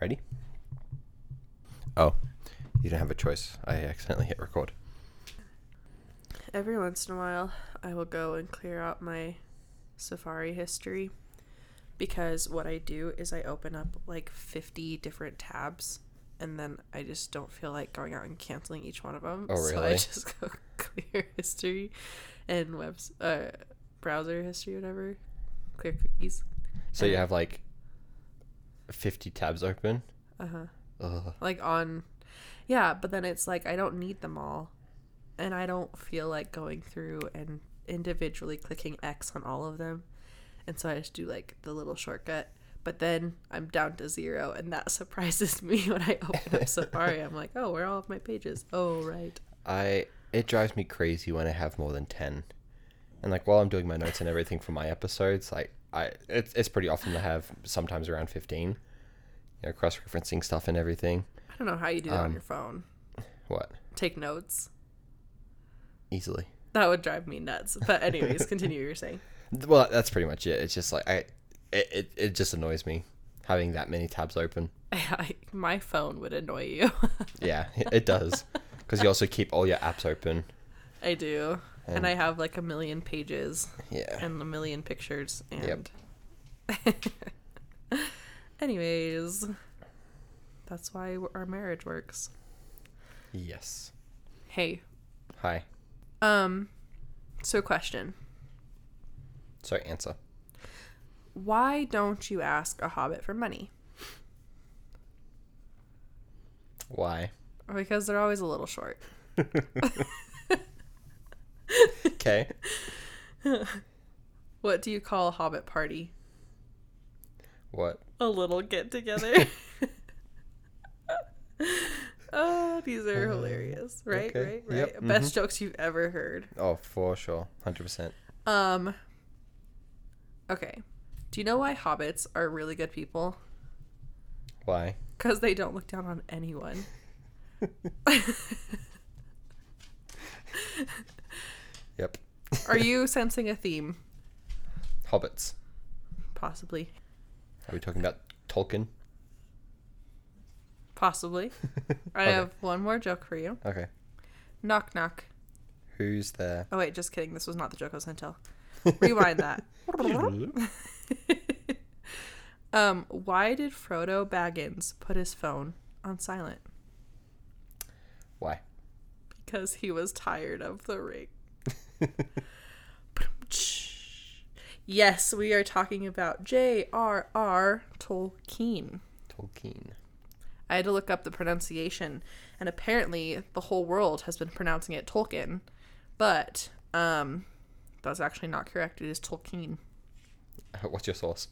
Ready? Oh, you didn't have a choice. I accidentally hit record. Every once in a while, I will go and clear out my Safari history because what I do is I open up like 50 different tabs and then I just don't feel like going out and canceling each one of them. Oh, really? So I just go clear history and webs uh browser history whatever. Clear cookies. So you have like 50 tabs open. Uh-huh. Ugh. like on yeah but then it's like i don't need them all and i don't feel like going through and individually clicking x on all of them and so i just do like the little shortcut but then i'm down to zero and that surprises me when i open up safari i'm like oh where are all of my pages oh right I it drives me crazy when I have more than 10. And like while I'm doing my notes and everything for my episodes, like I it's it's pretty often to have sometimes around 15. You know, cross-referencing stuff and everything. i don't know how you do that on Um, your phone What? take notes Easily. that would drive me nuts but anyways continue what you're saying Well, that's pretty much it. It's just like I it it, it just annoys me having that many tabs open. I, my phone would annoy you Yeah, it, it does. Cuz you also keep all your apps open. i do and And- i have like a million pages Yeah. and a million pictures and Yep. Anyways that's why our marriage works Yes. hey Hi. um so question Sorry, answer. why don't you ask a hobbit for money Why? because they're always a little short Okay. what do you call a hobbit party what? a little get together oh these are mm-hmm. hilarious right okay. right right Yep, best jokes you've ever heard Oh, for sure. 100%. Um. Okay. Do you know why hobbits are really good people? Why? Because they don't look down on anyone. Yep. Are you sensing a theme? Hobbits. Possibly. Are we talking about Tolkien? Possibly. I Okay. have one more joke for you. Okay. Knock knock. Who's there? Oh wait, just kidding. This was not the joke I was gonna tell. Rewind that. um, why did Frodo Baggins put his phone on silent? Why? Because he was tired of the ring. Yes, we are talking about J.R.R. Tolkien. Tolkien. I had to look up the pronunciation, and apparently the whole world has been pronouncing it Tolkien, but um, that's actually not correct. It is Tolkien. What's your source?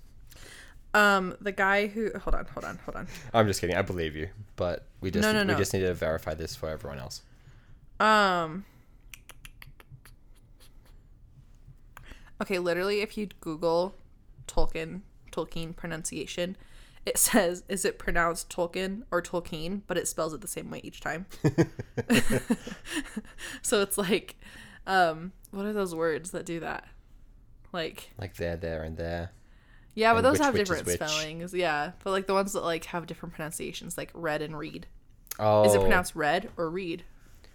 Um, the guy who hold on, hold on, hold on. I'm just kidding. I believe you, but we just No, no, we no. just need to verify this for everyone else. Um. Okay, literally, if you Google Tolkien, Tolkien pronunciation, it says, is it pronounced Tolkien or Tolkien, but it spells it the same way each time. so it's like, um, what are those words that do that? Like, Like there, there, and there. yeah, but And those which- have which different spellings. Yeah, but like the ones that like have different pronunciations, like red and read. Oh. Is it pronounced red or read?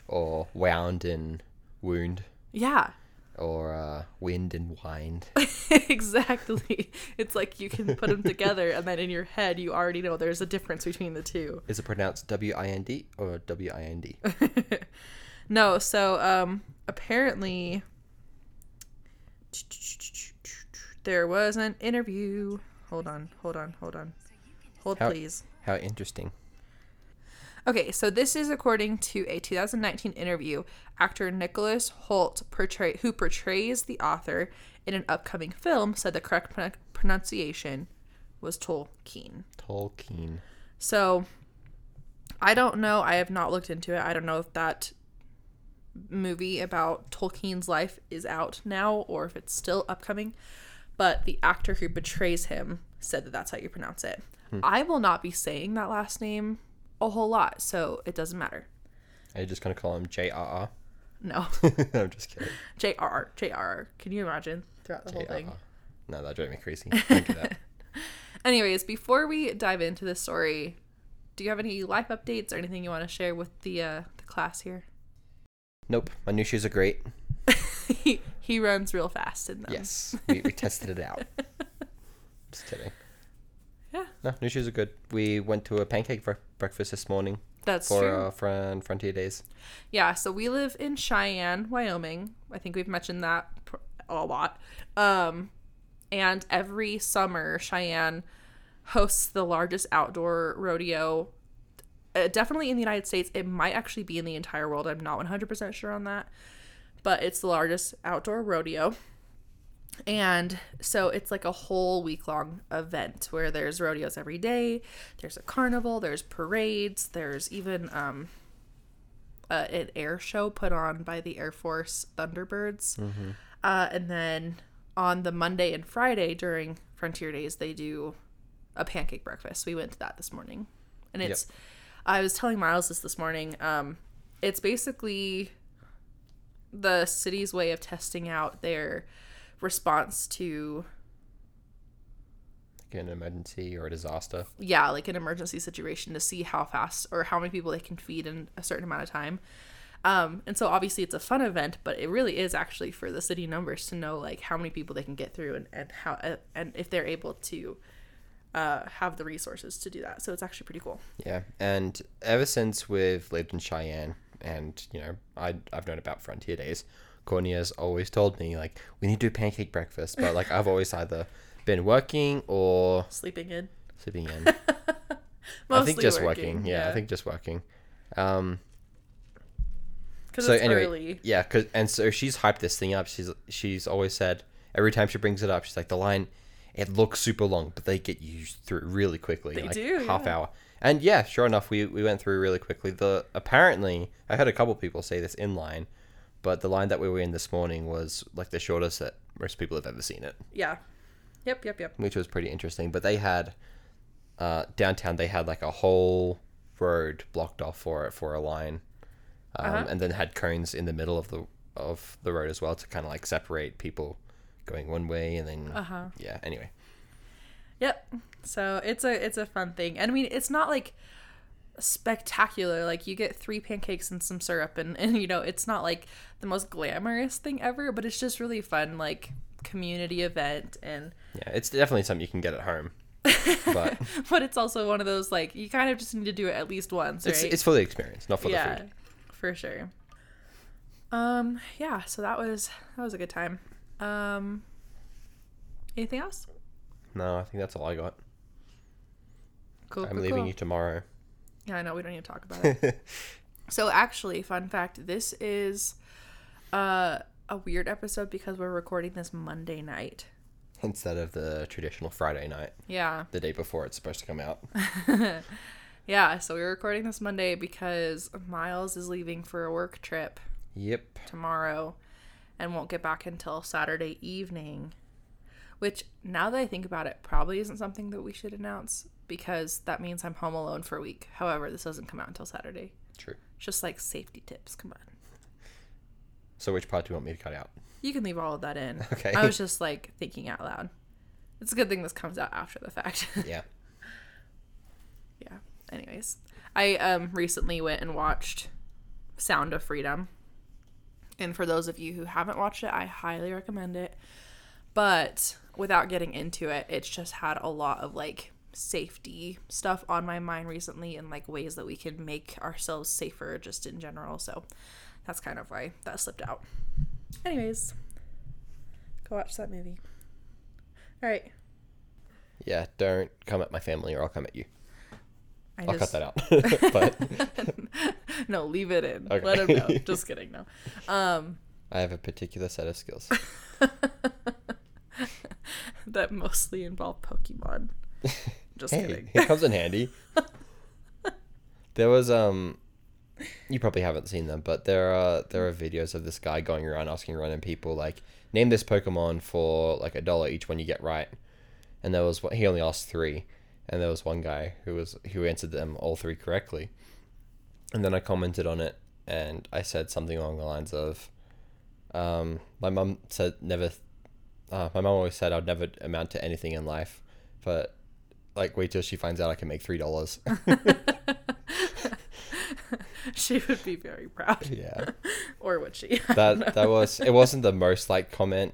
Or wound and wound, Yeah, or uh, wind and wind. exactly. It's like you can put them together, and then in your head, you already know there's a difference between the two. Is it pronounced W I N D or W I N D? No, so um, apparently there was an interview. Hold on, hold on, hold on. Hold, How- please. How interesting. Okay, so this is according to a 2019 interview. Actor Nicholas Hoult, portray- who portrays the author in an upcoming film, said the correct pro- pronunciation was Tolkien. Tolkien. So I don't know. I have not looked into it. I don't know if that movie about Tolkien's life is out now or if it's still upcoming. But the actor who betrays him said that that's how you pronounce it. Hmm. I will not be saying that last name a whole lot, so it doesn't matter. Are you just gonna call him J R No. I'm just kidding. JRR. JRR. Can you imagine throughout the whole thing? No, that drove me crazy. Thank you that. Anyways, before we dive into this story, do you have any life updates or anything you want to share with the uh, the class here? Nope, my new shoes are great. he, he runs real fast in them. Yes, we, we tested it out. Just kidding. Yeah. No, new shoes are good. We went to a pancake bre- breakfast this morning That's for true. uh, Fron- Frontier Days. Yeah, so we live in Cheyenne, Wyoming. I think we've mentioned that pr- a lot. Um, and every summer, Cheyenne hosts the largest outdoor rodeo. Uh, definitely in the United States. It might actually be in the entire world. I'm not 100% sure on that. But it's the largest outdoor rodeo. And so it's like a whole week long event where there's rodeos every day. There's a carnival, there's parades, there's even um, uh, an air show put on by the Air Force Thunderbirds. Uh, and then on the Monday and Friday during Frontier Days, they do a pancake breakfast. We went to that this morning. And it's, I was telling Myles this this morning. Um, it's basically the city's way of testing out their response to Like an emergency or a disaster. yeah, like an emergency situation to see how fast or how many people they can feed in a certain amount of time. Um, and so obviously it's a fun event, but it really is actually for the city numbers to know like how many people they can get through and, and how uh, and if they're able to uh, have the resources to do that. So it's actually pretty cool. Yeah, and ever since we've lived in Cheyenne, and you know, I I've known about Frontier Days. Kourtney has always told me like we need to do pancake breakfast, but like I've always either been working or Sleeping in. sleeping in. I think just working. Yeah, I think just working. Um, so it's anyway, early. yeah, cause and so she's hyped this thing up. She's she's always said every time she brings it up, she's like the line, it looks super long, but they get used through really quickly. They like do, half yeah. hour. And yeah, sure enough, we we went through really quickly. The apparently I heard a couple people say this in line, but the line that we were in this morning was like the shortest that most people have ever seen it, Yeah. Yep. Yep. Yep. which was pretty interesting. But they had uh, downtown, they had like a whole road blocked off for it for a line, um, Uh-huh. and then had cones in the middle of the of the road as well to kind of like separate people going one way and then Uh huh. yeah. Anyway, Yep. So it's a it's a fun thing. And I mean it's not like spectacular. Like you get three pancakes and some syrup and, and you know, it's not like the most glamorous thing ever, but it's just really fun, like community event and yeah, it's definitely something you can get at home, but but it's also one of those like you kind of just need to do it at least once, right? it's it's for the experience, not for yeah, the food. for sure. Um yeah, so that was that was a good time. Um anything else? No, I think that's all I got. Cool. I'm cool, leaving cool. you tomorrow. Yeah, I know we don't need to talk about it. So actually, fun fact, this is uh, a weird episode because we're recording this Monday night. Instead of the traditional Friday night, Yeah. the day before it's supposed to come out. Yeah, so we're recording this Monday because Myles is leaving for a work trip Yep. tomorrow and won't get back until Saturday evening. Which, now that I think about it, probably isn't something that we should announce because that means I'm home alone for a week. However, this doesn't come out until Saturday. True. Just like safety tips. Come on. So which part do you want me to cut out? You can leave all of that in. Okay. I was just like thinking out loud. It's a good thing this comes out after the fact. Yeah. yeah. Anyways, I um recently went and watched Sound of Freedom. And for those of you who haven't watched it, I highly recommend it. But without getting into it, it's just had a lot of like safety stuff on my mind recently and like ways that we can make ourselves safer just in general. So that's kind of why that slipped out. Anyways, go watch that movie. All right. Yeah. Don't come at my family or I'll come at you. I I'll just, cut that out. but no, leave it in. Okay. Let him know. Just kidding. No. Um, I have a particular set of skills. that mostly involve Pokemon. Just hey, kidding. it comes in handy. There was um, you probably haven't seen them, but there are there are videos of this guy going around asking random people like, name this Pokemon for like a dollar each when you get right, and there was what he only asked three, and there was one guy who was who answered them all three correctly, and then I commented on it and I said something along the lines of, um, my mum said never, uh, my mum always said I'd never amount to anything in life, but like wait till she finds out I can make three dollars. she would be very proud. yeah. or would she? I. That that was it wasn't the most like comment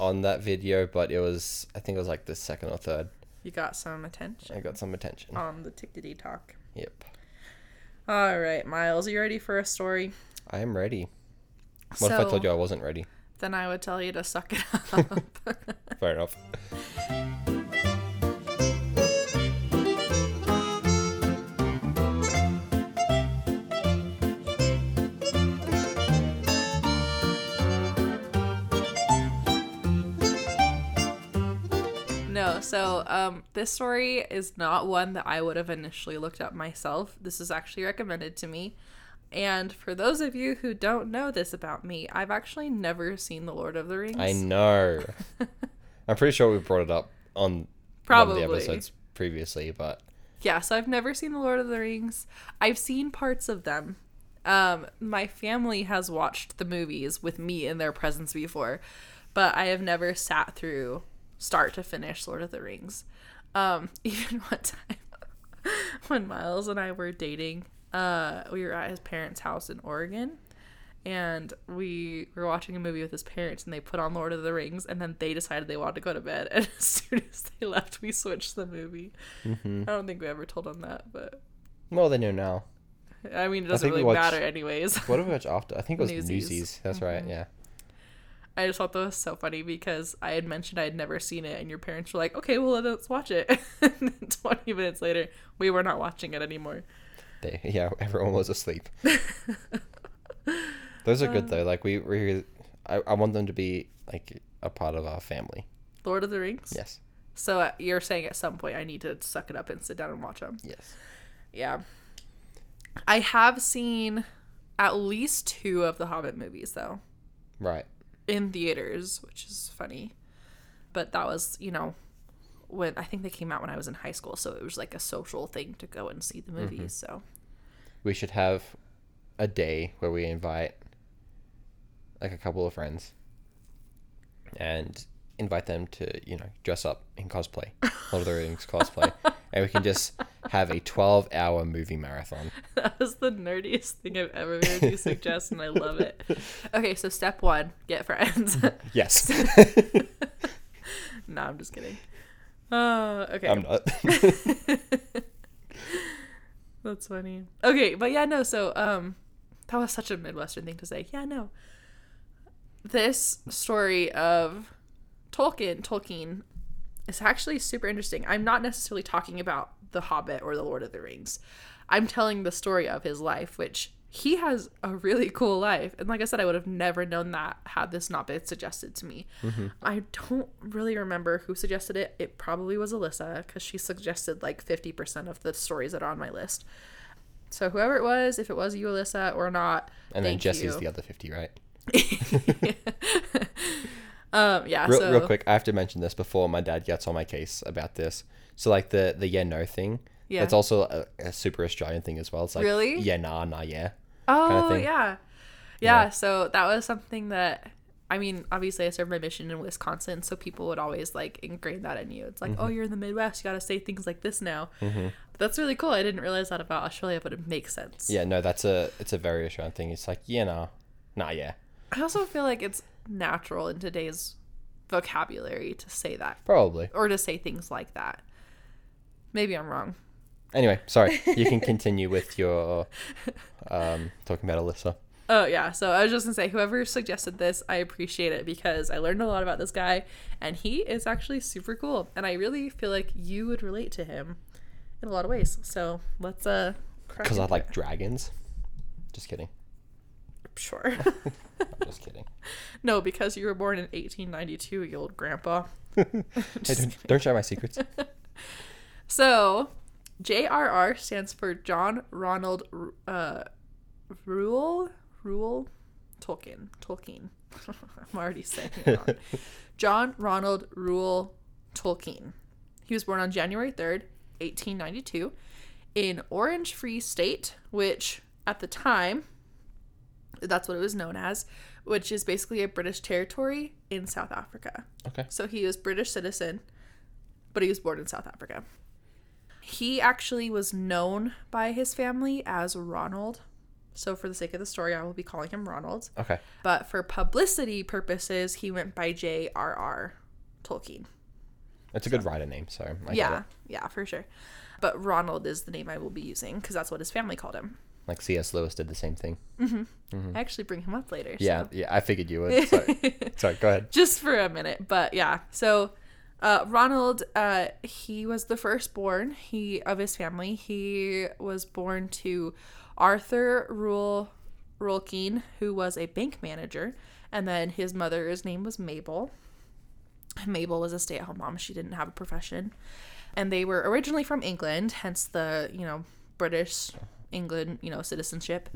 on that video, but it was I think it was like the second or third. you got some attention I got some attention. on the tickety talk. Yep. All right, Myles, are you ready for a story? I am ready. What if I told you I wasn't ready? Then I would tell you to suck it up. Fair enough. No, so um, this story is not one that I would have initially looked up myself. This is actually recommended to me. And for those of you who don't know this about me, I've actually never seen The Lord of the Rings. I know. I'm pretty sure we brought it up on one of Probably. the episodes previously, but Yeah, so I've never seen The Lord of the Rings. I've seen parts of them. Um, my family has watched the movies with me in their presence before, but I have never sat through start to finish Lord of the Rings. Um, even one time when Myles and I were dating, uh, we were at his parents' house in Oregon. And we were watching a movie with his parents, and they put on Lord of the Rings, and then they decided they wanted to go to bed. And as soon as they left, we switched the movie. Mm-hmm. I don't think we ever told them that, but well, they know now. I mean, it doesn't really watched- matter anyways. What did we watch after? I think it was Newsies. Newsies. That's right. Mhm. Yeah. I just thought that was so funny because I had mentioned I had never seen it, and your parents were like, "Okay, well, let's watch it." and then Twenty minutes later, we were not watching it anymore. They, yeah. Everyone was asleep. Those are good though. Like we, we, I, I want them to be like a part of our family. Lord of the Rings. Yes. So uh, you're saying at some point I need to suck it up and sit down and watch them. Yes. Yeah. I have seen at least two of the Hobbit movies though Right. In theaters, which is funny. But that was, you know, when I think they came out when I was in high school, so it was like a social thing to go and see the movies. Mm-hmm. So We should have a day where we invite like a couple of friends and invite them to, you know, dress up in cosplay, Lord of the Rings cosplay, and we can just have a 12 hour movie marathon. that was the nerdiest thing I've ever heard you suggest, and I love it. Okay, so step one, get friends. Yes. no, I'm just kidding. Uh, okay. I'm not. That's funny. Okay, but yeah, no, so um that was such a Midwestern thing to say. Yeah, no. This story of Tolkien, Tolkien is actually super interesting. I'm not necessarily talking about The Hobbit or The Lord of the Rings. I'm telling the story of his life, which he has a really cool life. And like I said, I would have never known that had this not been suggested to me. I don't really remember who suggested it. It probably was Alyssa because she suggested like 50% of the stories that are on my list. So whoever it was, if it was you, Alyssa, or not, and then Jesse's you. the other 50, right? um, yeah. Real, so real quick, I have to mention this before my dad gets on my case about this. So, like the the yeah no thing, Yeah. it's also a, a super Australian thing as well. It's like Really? yeah nah nah yeah. Oh thing. yeah. yeah, So that was something that I mean, obviously I served my mission in Wisconsin, so people would always like ingrain that in you. It's like, oh, Mm-hmm. you're in the Midwest, you got to say things like this now. That's really cool. I didn't realize that about Australia, but it makes sense. Yeah, no, that's a it's a very Australian thing. It's like yeah nah nah yeah. I also feel like it's natural in today's vocabulary to say that Probably. or to say things like that. Maybe I'm wrong. Anyway, sorry. You can continue with your um talking about Alyssa. Oh yeah, so I was just gonna say, whoever suggested this, I appreciate it because I learned a lot about this guy, and he is actually super cool, and I really feel like you would relate to him in a lot of ways. So let's uh. Because I like it. dragons. Just kidding. Sure. I'm just kidding. no, because you were born in 1892, you old grandpa. Hey, don't, don't share my secrets. So, JRR stands for John Ronald uh, Reuel Reuel Tolkien Tolkien. I'm already saying it wrong. John Ronald Reuel Tolkien. He was born on January 3rd, 1892, in Orange Free State, which at the time, that's what it was known as, which is basically a British territory in South Africa. Okay. So he was British citizen, but he was born in South Africa. He actually was known by his family as Ronald. So, for the sake of the story, I will be calling him Ronald. Okay. But for publicity purposes, he went by J.R.R. Tolkien. That's a good writer name, so I yeah, yeah, for sure. But Ronald is the name I will be using because that's what his family called him. Like C.S. Lewis did the same thing. I actually bring him up later. Mm-hmm. Yeah, so. yeah. I figured you would. Sorry. Sorry. Go ahead. just for a minute but yeah so uh, ronald uh, he was the firstborn he of his family. He was born to arthur reuel Rolkeen, who was a bank manager and then his mother's name was mabel. Mabel was a stay-at-home mom. She didn't have a profession. And they were originally from england hence the you know british england you know citizenship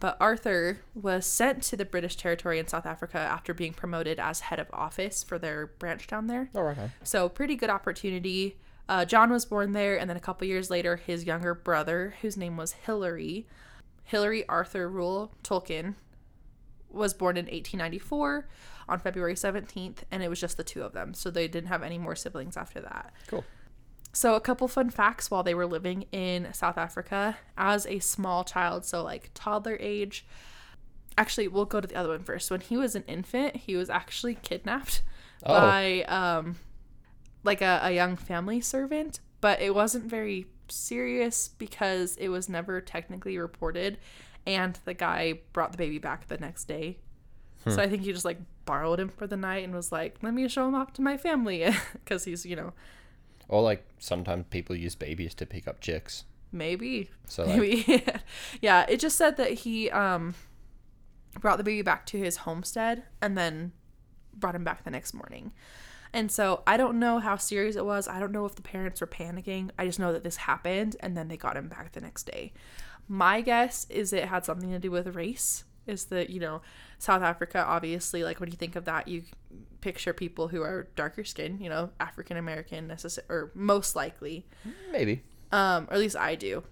but arthur was sent to the british territory in south africa after being promoted as head of office for their branch down there right. huh? so pretty good opportunity uh, john was born there and then a couple years later his younger brother whose name was hilary hilary arthur reuel tolkien was born in 1894 on february 17th and it was just the two of them so they didn't have any more siblings after that Cool. So, a couple fun facts while they were living in South Africa as a small child, so like toddler age. Actually, we'll go to the other one first. When he was an infant, he was actually kidnapped Oh. by um like a, a young family servant, but it wasn't very serious because it was never technically reported and the guy brought the baby back the next day. So I think he just like borrowed him for the night and was like, "Let me show him off to my family," because he's you know Or like sometimes people use babies to pick up chicks. Maybe. So, like- Maybe. yeah, it just said that he um brought the baby back to his homestead and then brought him back the next morning. And so I don't know how serious it was. I don't know if the parents were panicking. I just know that this happened and then they got him back the next day. My guess is it had something to do with race. Is that, you know, South Africa, obviously, like when you think of that, you picture people who are darker skinned, you know, African American, necessary or most likely. Maybe. Um, or at least I do.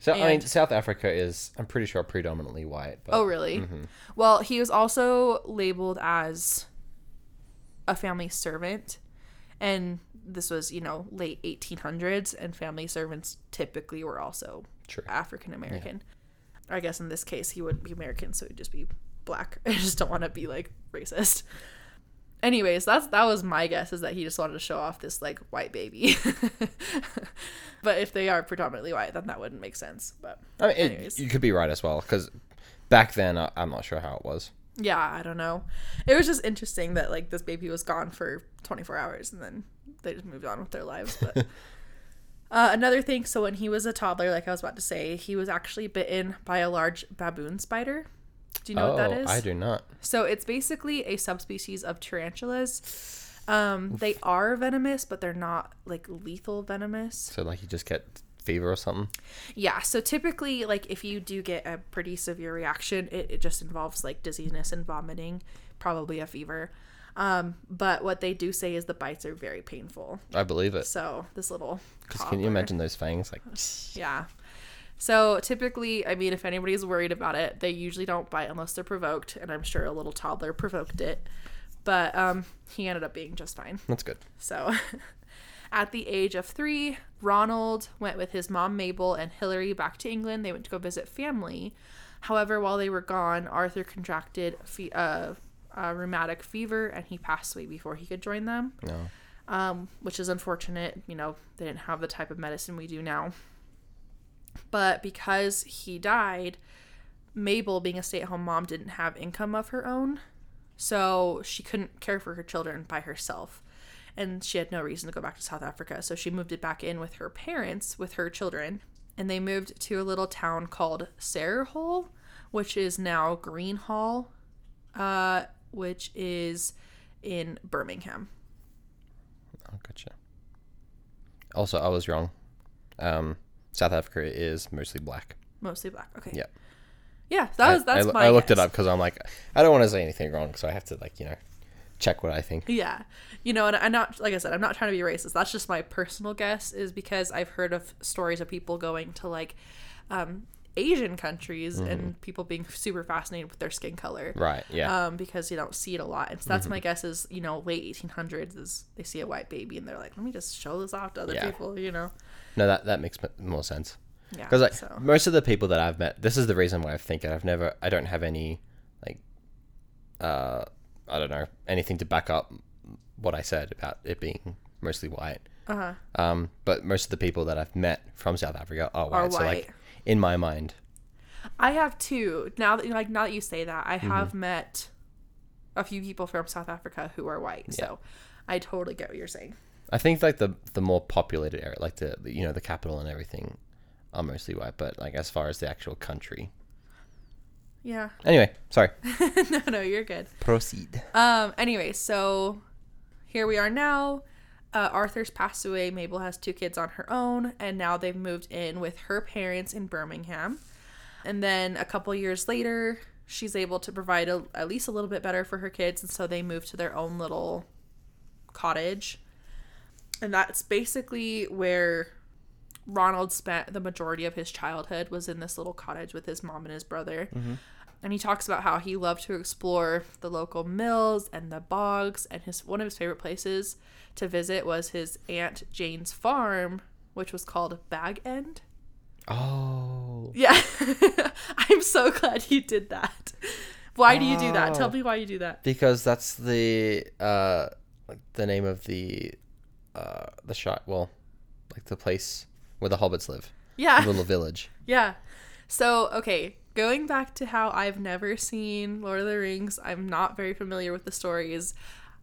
So I mean, South Africa is I'm pretty sure predominantly white. But Oh, really? Well, he was also labeled as a family servant, and this was, you know, late 1800s, and family servants typically were also. African American. I guess in this case, he wouldn't be American, so he'd just be black. I just don't want to be like racist. Anyways, that's that was my guess is that he just wanted to show off this like white baby. but if they are predominantly white, then that wouldn't make sense. But I mean, it, anyways. you could be right as well because back then I, I'm not sure how it was. yeah, I don't know. It was just interesting that like this baby was gone for 24 hours and then they just moved on with their lives. But uh, another thing, so when he was a toddler, like I was about to say, he was actually bitten by a large baboon spider. Do you know oh, what that is? I do not. So it's basically a subspecies of tarantulas. Um, they are venomous, but they're not like lethal venomous. So like you just get fever or something. Yeah, so typically, like, if you do get a pretty severe reaction, it, it just involves like dizziness and vomiting, probably a fever. Um, but what they do say is the bites are very painful. I believe it. So this little. Just can you imagine those fangs? Like Yeah. So typically, I mean, if anybody's worried about it, they usually don't bite unless they're provoked, and I'm sure a little toddler provoked it. But um, he ended up being just fine. that's good. So, at the age of three, Ronald went with his mom Mabel and Hilary back to England. They went to go visit family. However, while they were gone, Arthur contracted fe- uh, a rheumatic fever and he passed away before he could join them, No. um, which is unfortunate. You know, they didn't have the type of medicine we do now. But because he died, Mabel, being a stay at home mom, didn't have income of her own. So she couldn't care for her children by herself. And she had no reason to go back to South Africa. So she moved it back in with her parents, with her children. And they moved to a little town called Sarehole, which is now Greenhall, uh, which is in Birmingham. Oh, gotcha. Also, I was wrong. Um, South Africa is mostly black. Mostly black. Okay. Yeah. Yeah, that was that's I, my I looked it up because I'm like, I don't want to say anything wrong, so I have to like you know, check what I think. Yeah. You know, and I'm not, like I said, I'm not trying to be racist. That's just my personal guess, is because I've heard of stories of people going to like um, Asian countries and people being super fascinated with their skin color. Right. Yeah. Um, because you don't see it a lot. And so that's my guess is, you know, late 1800s is they see a white baby and they're like, let me just show this off to other Yeah. people, you know? no, that that makes more sense. Yeah. Because like so. most of the people that I've met, this is the reason why I think. I've never, I don't have any, like, uh, I don't know, anything to back up what I said about it being mostly white. Uh-huh. Um, but most of the people that I've met from South Africa are white. Are So like, white. In my mind, I have two. Now that like now that you say that, Mm-hmm. I have met a few people from South Africa who are white. So I totally get what you're saying. I think like the the more populated area, like the you know the capital and everything, are mostly white. But like as far as the actual country, Yeah. anyway, sorry. no, no, you're good. Proceed. Um. Anyway, so here we are now. Uh, Arthur's passed away. Mabel has two kids on her own, and now they've moved in with her parents in Birmingham. And then a couple years later, she's able to provide a, at least a little bit better for her kids, and so they move to their own little cottage. And that's basically where Ronald spent the majority of his childhood was in this little cottage with his mom and his brother. And he talks about how he loved to explore the local mills and the bogs and his one of his favorite places to visit was his aunt Jane's farm, which was called Bag End. Oh, Yeah. I'm so glad you did that. Why do you do that? Tell me why you do that. because that's the uh like the name of the uh the shot. Well, like the place where the hobbits live, Yeah. the little village. Yeah. So, okay, going back to how I've never seen Lord of the Rings, I'm not very familiar with the stories.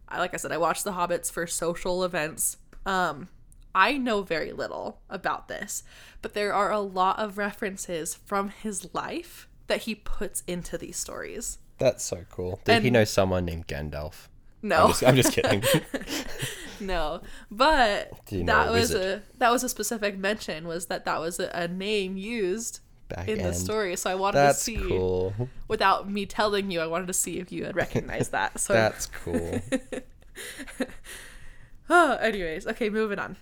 I, like I said, I watched The Hobbits for social events. Um, I know very little about this, but there are a lot of references from his life that he puts into these stories. That's so cool. Did he know someone named Gandalf? No, I'm just, I'm just kidding. no, but that a was wizard? a that was a specific mention was that that was a, a name used Back in the story. So I wanted That's to see cool. without me telling you, I wanted to see if you had recognized that. So, That's cool. oh, anyways, okay, moving on.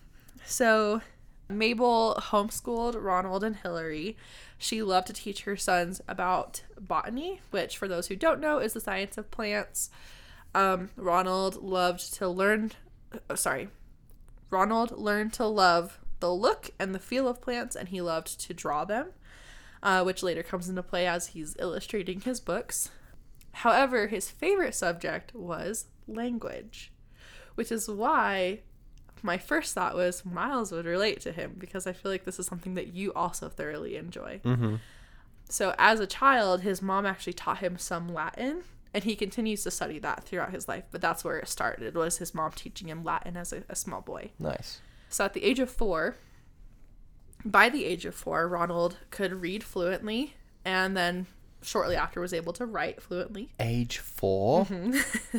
So, Mabel homeschooled Ronald and Hilary. She loved to teach her sons about botany, which, for those who don't know, is the science of plants. Um, Ronald loved to learn. uh, sorry, Ronald learned to love the look and the feel of plants, and he loved to draw them, uh, which later comes into play as he's illustrating his books. However, his favorite subject was language, which is why my first thought was Myles would relate to him because I feel like this is something that you also thoroughly enjoy. hmm So, as a child, his mom actually taught him some Latin, and he continues to study that throughout his life. But that's where it started was his mom teaching him Latin as a, a small boy. Nice. So, at the age of four, by the age of four, Ronald could read fluently, and then shortly after was able to write fluently. Age 4 Mm-hmm.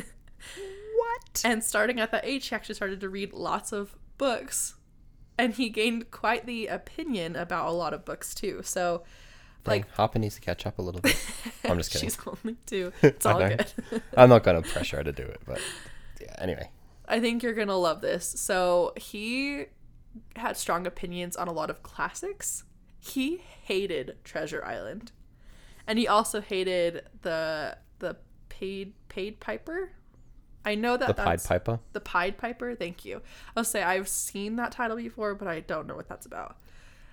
what? And starting at that age, he actually started to read lots of books. And he gained quite the opinion about a lot of books too. So, Like like, Harper needs to catch up a little bit. I'm just kidding. she's only two. It's all good. I'm not gonna pressure her to do it, but yeah. Anyway, I think you're gonna love this. So he had strong opinions on a lot of classics. He hated Treasure Island, and he also hated the the paid paid Piper. I know that the Pied Piper. the Pied Piper. Thank you. I'll say I've seen that title before, but I don't know what that's about.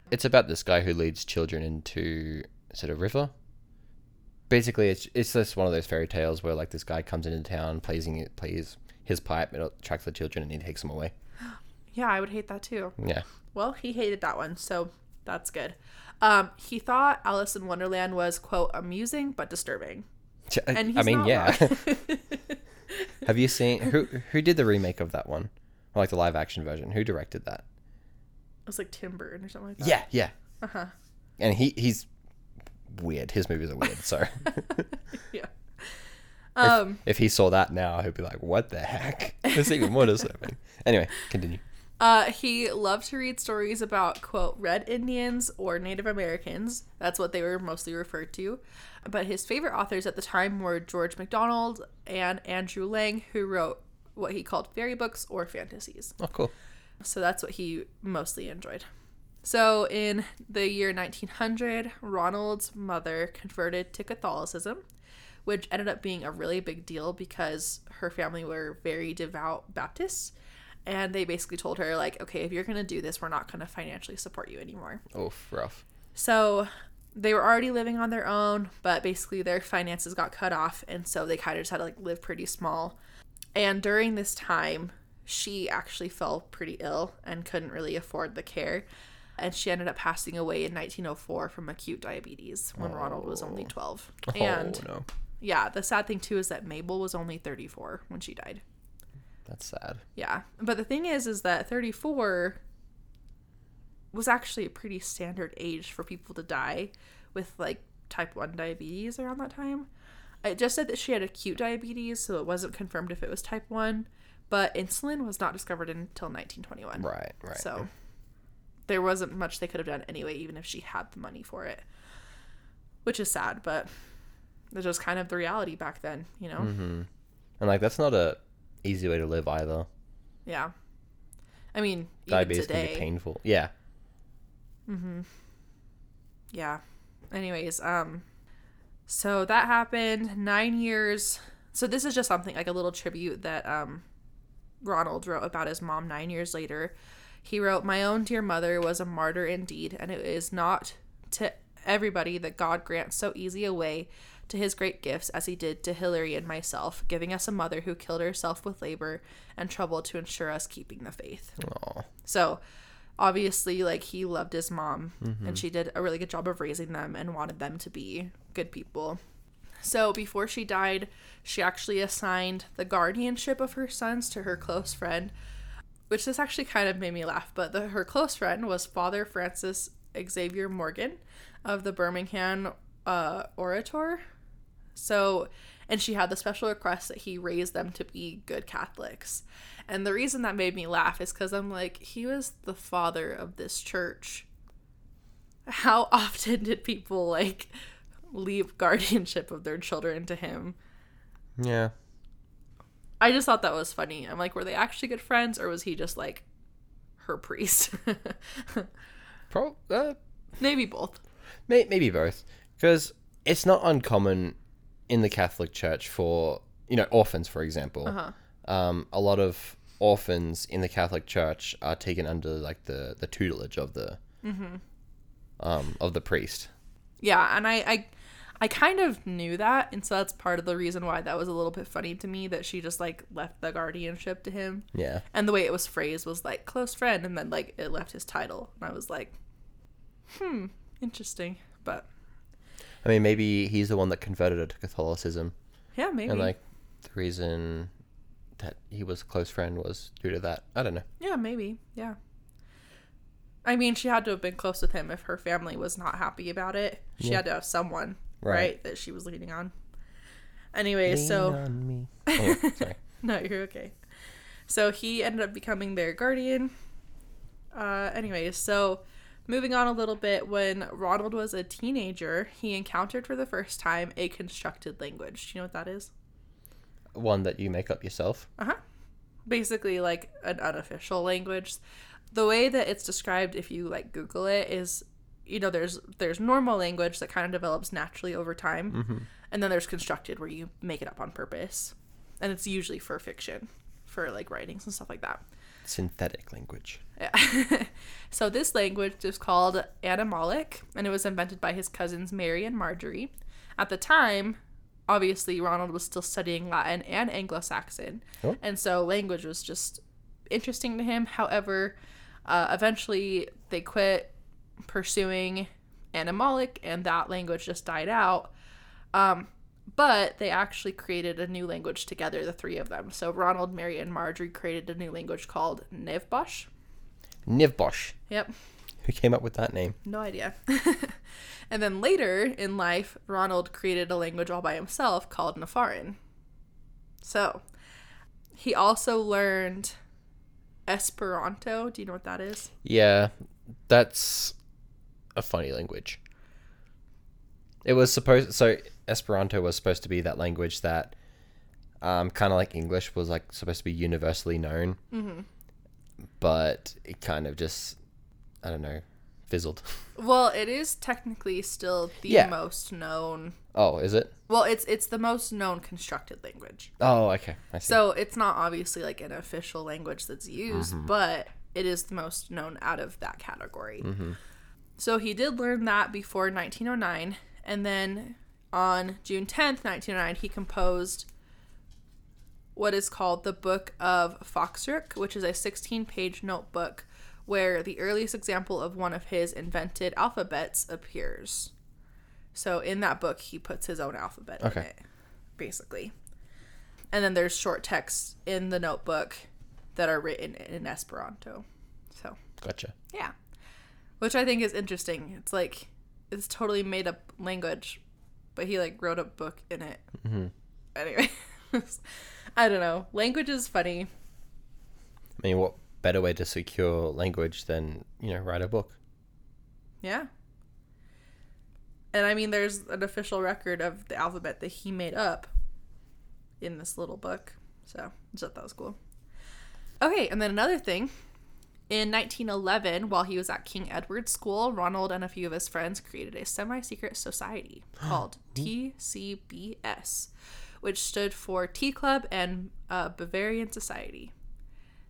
It's about this guy who leads children into it a river? Basically, it's it's just one of those fairy tales where like this guy comes into town, plays plays his pipe, it attracts the children, and he takes them away. Yeah, I would hate that too. Yeah. Well, he hated that one, so that's good. Um, he thought Alice in Wonderland was quote amusing but disturbing. And I mean, yeah. Have you seen who who did the remake of that one? Or like the live action version? Who directed that? It was like Tim Burton or something like that. Yeah, yeah. Uh huh. And he he's weird. His movies are weird. So Yeah. Um. if he saw that now, he'd be like, "What the heck?" It's even more disturbing. Anyway, continue. Uh. He loved to read stories about quote Red Indians or Native Americans. That's what they were mostly referred to. But his favorite authors at the time were George MacDonald and Andrew Lang, who wrote what he called fairy books or fantasies. Oh, cool. So that's what he mostly enjoyed. So in the year 1900, Ronald's mother converted to Catholicism, which ended up being a really big deal because her family were very devout Baptists. And they basically told her, like, okay, if you're going to do this, we're not going to financially support you anymore. Oof, rough. So they were already living on their own, but basically their finances got cut off. And so they kind of just had to like live pretty small. And during this time, she actually fell pretty ill and couldn't really afford the care. And she ended up passing away in 1904 from acute diabetes when Ronald was only 12. And oh no, yeah, the sad thing too is that Mabel was only 34 when she died. That's sad. Yeah. But the thing is, is that 34 was actually a pretty standard age for people to die with like type 1 diabetes around that time. It just said that she had acute diabetes, so it wasn't confirmed if it was type 1, but insulin was not discovered until 1921. Right, right. So there wasn't much they could have done anyway, even if she had the money for it. Which is sad, but it's just kind of the reality back then, you know? Mm-hmm. And like that's not a easy way to live either. Yeah. I mean, even Diabetes can today. be painful. Yeah. Mhm. Yeah anyways um so that happened nine years so this is just something like a little tribute that um ronald wrote about his mom nine years later he wrote my own dear mother was a martyr indeed and it is not to everybody that god grants so easy a way to his great gifts as he did to Hilary and myself, giving us a mother who killed herself with labor and trouble to ensure us keeping the faith. Oh. So obviously like he loved his mom and she did a really good job of raising them and wanted them to be good people. So before she died, she actually assigned the guardianship of her sons to her close friend, which this actually kind of made me laugh, but the, her close friend was Father Francis Xavier Morgan of the Birmingham uh, Orator. So, and she had the special request that he raise them to be good Catholics. And the reason that made me laugh is because I'm like, he was the father of this church. How often did people like leave guardianship of their children to him? Yeah. I just thought that was funny. I'm like, were they actually good friends or was he just like her priest? Pro- uh, Maybe both. may- maybe both. Because it's not uncommon in the Catholic Church for, you know, orphans, for example. Uh-huh. Um, a lot of orphans in the Catholic Church are taken under like the, the tutelage of the Mm-hmm. um, of the priest. Yeah, and I, I I kind of knew that, and so that's part of the reason why that was a little bit funny to me that she just like left the guardianship to him. Yeah. And the way it was phrased was like close friend and then like it left his title. And I was like, hmm, interesting. But I mean, maybe he's the one that converted her to Catholicism, yeah, maybe. and like the reason that he was a close friend was due to that. I don't know. yeah, maybe. Yeah. I mean, she had to have been close with him if her family was not happy about it. She Yeah. had to have someone, right. Right. that she was leaning on. Anyway, so Lean on me. Anyway, sorry. No, you're okay. So he ended up becoming their guardian. Uh, anyways, so moving on a little bit, when Ronald was a teenager, he encountered for the first time a constructed language. Do you know what that is? One that you make up yourself. Uh huh. Basically, like an unofficial language. The way that it's described, if you like Google it, is you know there's there's normal language that kind of develops naturally over time, and then there's constructed where you make it up on purpose, and it's usually for fiction, for like writings and stuff like that. Synthetic language. Yeah. so this language is called Animalic, and it was invented by his cousins Mary and Marjorie. At the time, obviously Ronald was still studying Latin and Anglo-Saxon, Oh. and so language was just interesting to him. However, uh, eventually they quit pursuing Animalic, and that language just died out. Um, but they actually created a new language together, the three of them. So Ronald, Mary, and Marjorie created a new language called Nevbosh. Nivbosh. Yep, Who came up with that name? no idea. and then later in life, Ronald created a language all by himself called Naffarin. So he also learned Esperanto. Do you know what that is? Yeah, that's a funny language. It was supposed so Esperanto was supposed to be that language that, um, kind of like English was like supposed to be universally known. Mm-hmm. But it kind of just, I don't know, fizzled. Well, it is technically still the Yeah. most known. Oh, is it? Well, it's it's the most known constructed language. Oh, okay. I see. So it's not obviously like an official language that's used, but it is the most known out of that category. So he did learn that before 1909, and then on June 10th, 1909, he composed what is called the Book of Foxrook, which is a 16 page notebook where the earliest example of one of his invented alphabets appears. So in that book, he puts his own alphabet in it, basically. And then there's short texts in the notebook that are written in Esperanto. So, gotcha. yeah. Which I think is interesting. It's like, it's totally made up language, but he like wrote a book in it. Mm-hmm. Anyway, I don't know. Language is funny. I mean, what better way to secure language than you know write a book? Yeah. And I mean, there's an official record of the alphabet that he made up in this little book. So I just thought that was cool. Okay, and then another thing. In 1911, while he was at King Edward's School, Ronald and a few of his friends created a semi secret society called TCBS, which stood for Tea Club and uh, Barrovian Society.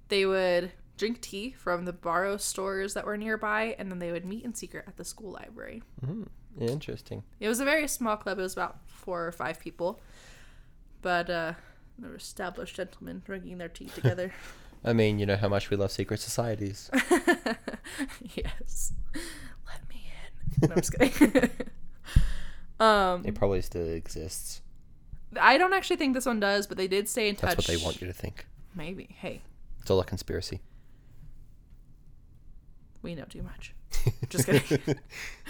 They would drink tea from the Barrow stores that were nearby, and then they would meet in secret at the school library. Interesting. It was a very small club. It was about four or five people, but uh, they were established gentlemen drinking their tea together. I mean, you know how much we love secret societies. yes, let me in. No, I'm just kidding. um, it probably still exists. I don't actually think this one does, but they did stay in touch. That's what they want you to think. Maybe. Hey, It's all a conspiracy. we know too much. Just kidding.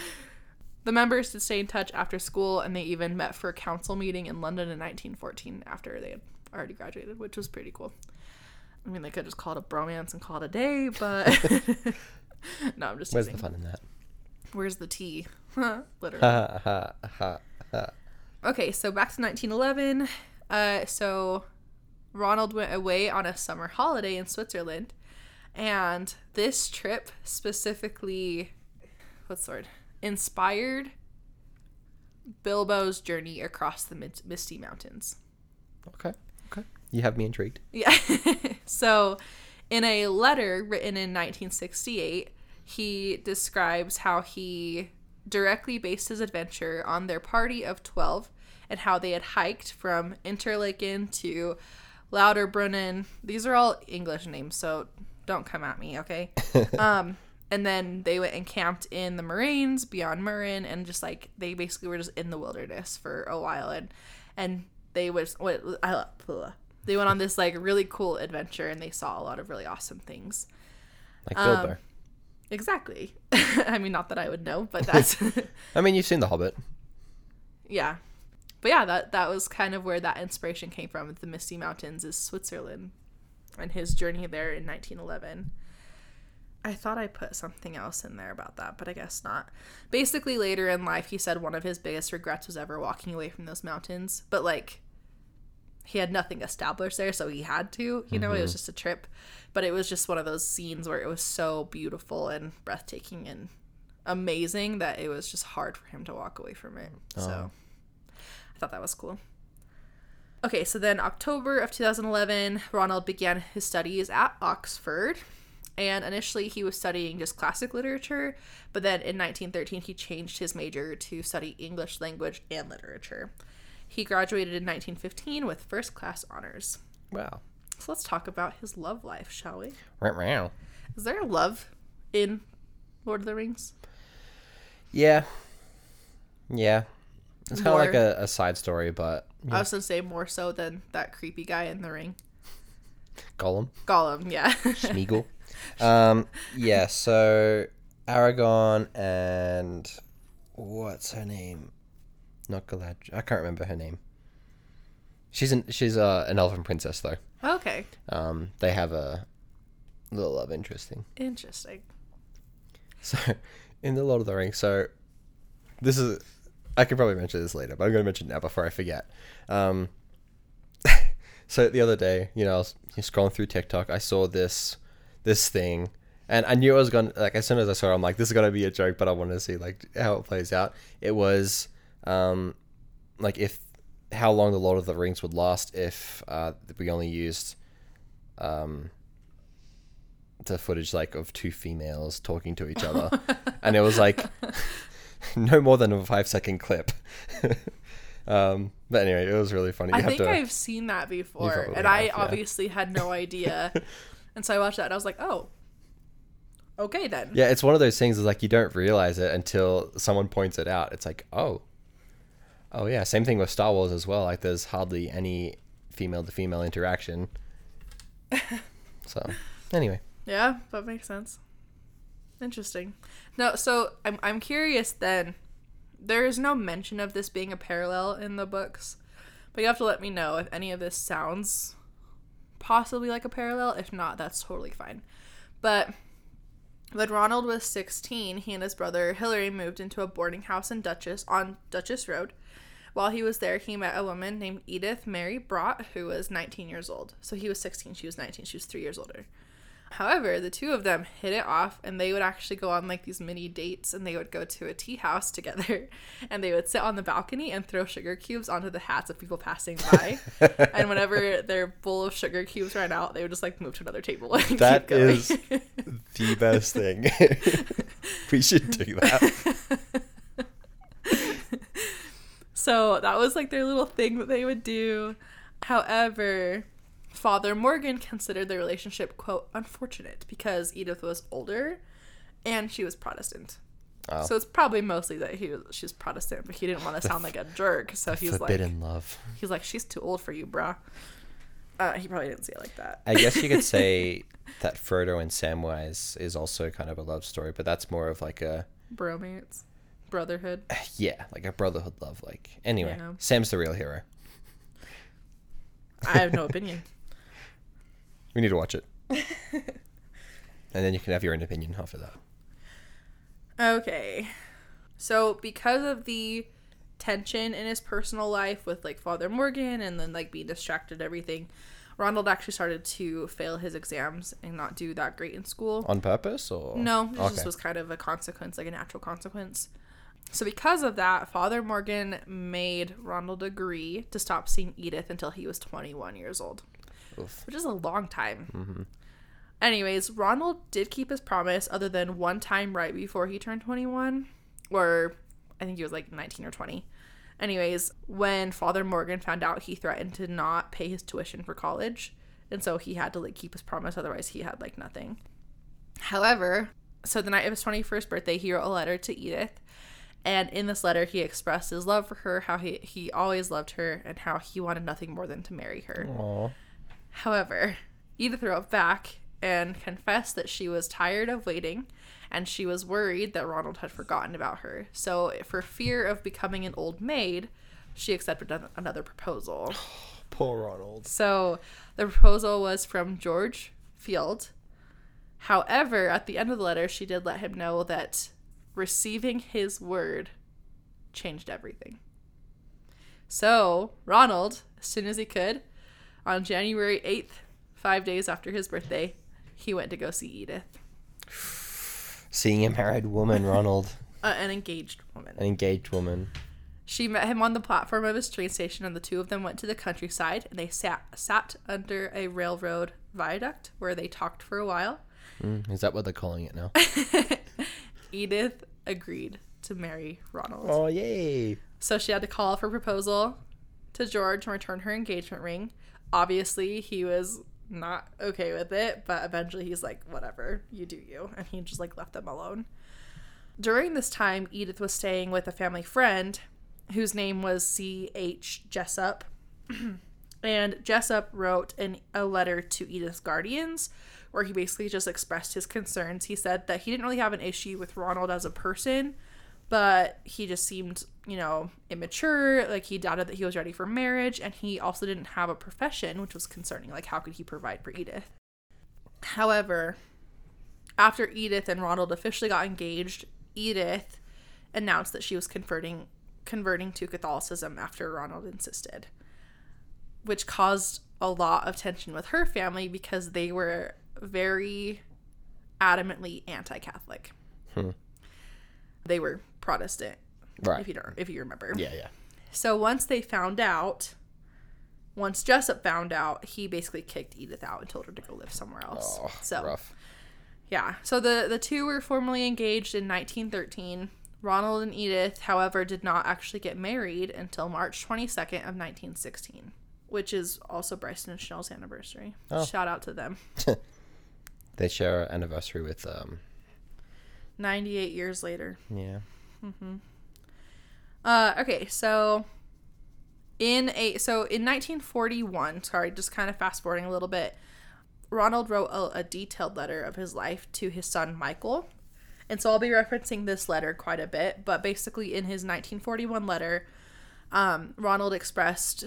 the members did stay in touch after school, and they even met for a council meeting in London in 1914 after they had already graduated, which was pretty cool. I mean, they could just call it a bromance and call it a day, but no, I'm just Where's the fun in that? Where's the tea? Literally. Ha ha ha ha. Okay, so back to 1911. Uh, so Ronald went away on a summer holiday in Switzerland, and this trip specifically, what's the word, inspired Bilbo's journey across the Mid- Misty Mountains. Okay. You have me intrigued. Yeah. so, in a letter written in 1968, he describes how he directly based his adventure on their party of 12 and how they had hiked from Interlaken to Lauterbrunnen. These are all English names, so don't come at me, okay? um, and then they went and camped in the moraines beyond Mürren, and just like they basically were just in the wilderness for a while, and and they was what I they went on this like really cool adventure, and they saw a lot of really awesome things. Like Um, Exactly. I mean, not that I would know, but that's I mean, you've seen The Hobbit. yeah. But yeah, that that was kind of where that inspiration came from. The Misty Mountains is Switzerland, and his journey there in 1911. I thought I put something else in there about that, but I guess not. Basically, later in life, he said one of his biggest regrets was ever walking away from those mountains. But like, he had nothing established there, so he had to. You know, it was mm-hmm. just a trip. But it was just one of those scenes where it was so beautiful and breathtaking and amazing that it was just hard for him to walk away from it. So oh. I thought that was cool. Okay, so then October of 2011, Ronald began his studies at Oxford. And initially, he was studying just classic literature, but then in 1913, he changed his major to study English language and literature. He graduated in 1915 with first class honors. Wow. So let's talk about his love life, shall we? Wow. Wow. Is there love in Lord of the Rings? Yeah. Yeah. It's kind of like a, a side story, but I was gonna say more so than that creepy guy in the ring. Gollum, Gollum, yeah. Smeagol. um, yeah. So Aragorn and what's her name? Not Galadriel. I can't remember her name. She's an she's uh, an elven princess though. okay, Um, they have a little love interesting. interesting. So, in the Lord of the Rings, so this is I could probably mention this later, but I'm going to mention it now before I forget. Um, so the other day, you know, I was scrolling through TikTok, I saw this this thing, and I knew it was going. to Like as soon as I saw it, I'm like, this is gonna be a joke, but I want to see like how it plays out. It was, um, like if how long the Lord of the Rings would last if uh, we only used, um, the footage like of two females talking to each other, and it was like no more than a five second clip. um, but anyway, it was really funny. You I think to- I've seen that before, and I have, yeah. obviously had no idea. and so I watched that, and I was like, "Oh, okay then." Yeah, it's one of those things is like you don't realize it until someone points it out. It's like, oh, oh yeah. Same thing with Star Wars as well. Like there's hardly any female to female interaction. so, anyway, Yeah, that makes sense. Interesting. No, so I'm I'm curious then. There is no mention of this being a parallel in the books, but you have to let me know if any of this sounds possibly like a parallel. If not, that's totally fine. But when Ronald was 16, he and his brother Hilary moved into a boarding house in Duchess on Duchess Road. While he was there, he met a woman named Edith Mary Bratt, who was 19 years old. So he was 16, she was 19, she was three years older. However, the two of them hit it off and they would actually go on like these mini dates and they would go to a tea house together and they would sit on the balcony and throw sugar cubes onto the hats of people passing by. and whenever their bowl of sugar cubes ran out, they would just like move to another table and That is- the best thing. we should do that. So that was like their little thing that they would do. However, Father Morgan considered their relationship, quote, unfortunate because Edith was older and she was Protestant. Oh. So it's probably mostly that he was she's Protestant, but he didn't want to sound like a jerk. So he's like Forbidden love. he's like, She's too old for you, bruh. Uh, he probably didn't say it like that. I guess you could say that Frodo and Samwise is also kind of a love story, but that's more of like a Bromance. Brotherhood. yeah, like a brotherhood love. Like anyway, Yeah. Sam's the real hero. I have no opinion. We need to watch it, and then you can have your own opinion after that. Okay. So because of the tension in his personal life with like Father Morgan and then like being distracted everything, Ronald actually started to fail his exams and not do that great in school. On purpose or No, it Okay. just was kind of a consequence, like a natural consequence. So because of that, Father Morgan made Ronald agree to stop seeing Edith until he was 21 years old Oof. which is a long time. Mm-hmm. Anyways, Ronald did keep his promise, other than one time right before he turned 21, or I think he was like 19 or 20. Anyways, when Father Morgan found out, he threatened to not pay his tuition for college, and so he had to like keep his promise, otherwise he had like nothing. However, so the night of his 21st birthday, he wrote a letter to Edith, and in this letter, he expressed his love for her, how he he always loved her, and how he wanted nothing more than to marry her. Aw. However, Edith wrote back and confessed that she was tired of waiting and she was worried that Ronald had forgotten about her. So, for fear of becoming an old maid, she accepted an- another proposal. Poor Ronald. So, the proposal was from George Field. However, at the end of the letter, she did let him know that receiving his word changed everything. So, Ronald, as soon as he could, on January 8th, five days after his birthday, he went to go see Edith, Seeing a married woman, Ronald, uh, an engaged woman. an engaged woman. She met him on the platform of his train station, and the two of them went to the countryside. And they sat sat under a railroad viaduct where they talked for a while. Mm, is that what they're calling it now? Edith agreed to marry Ronald. oh yay! So she had to call for proposal to George and return her engagement ring. Obviously, he was not okay with it, but eventually he's like, whatever, you do you. And he just like left them alone. During this time, Edith was staying with a family friend whose name was C.H. Jessop. and Jessop wrote an, a letter to Edith's guardians where he basically just expressed his concerns. He said that he didn't really have an issue with Ronald as a person, but he just seemed, you know, immature. Like he doubted that he was ready for marriage, and he also didn't have a profession, which was concerning. Like, how could he provide for Edith? However, after Edith and Ronald officially got engaged, Edith announced that she was converting converting to Catholicism after Ronald insisted, which caused a lot of tension with her family because they were very adamantly anti-Catholic. Hmm. They were Protestant, Right. if you don't, if you remember. Yeah, yeah. So once they found out, once Jessop found out, he basically kicked Edith out and told her to go live somewhere else. Oh, so rough. yeah, so the the two were formally engaged in 1913. Ronald and Edith, however, did not actually get married until March 22nd of 1916, which is also Bryson and Chanel's anniversary. Oh. Shout out to them. They share an anniversary with um 98 years later. yeah. Uh, okay, so in a so in 1941, sorry, just kind of fast forwarding a little bit. Ronald wrote a, a detailed letter of his life to his son Michael, and so I'll be referencing this letter quite a bit. But basically, in his 1941 letter, um, Ronald expressed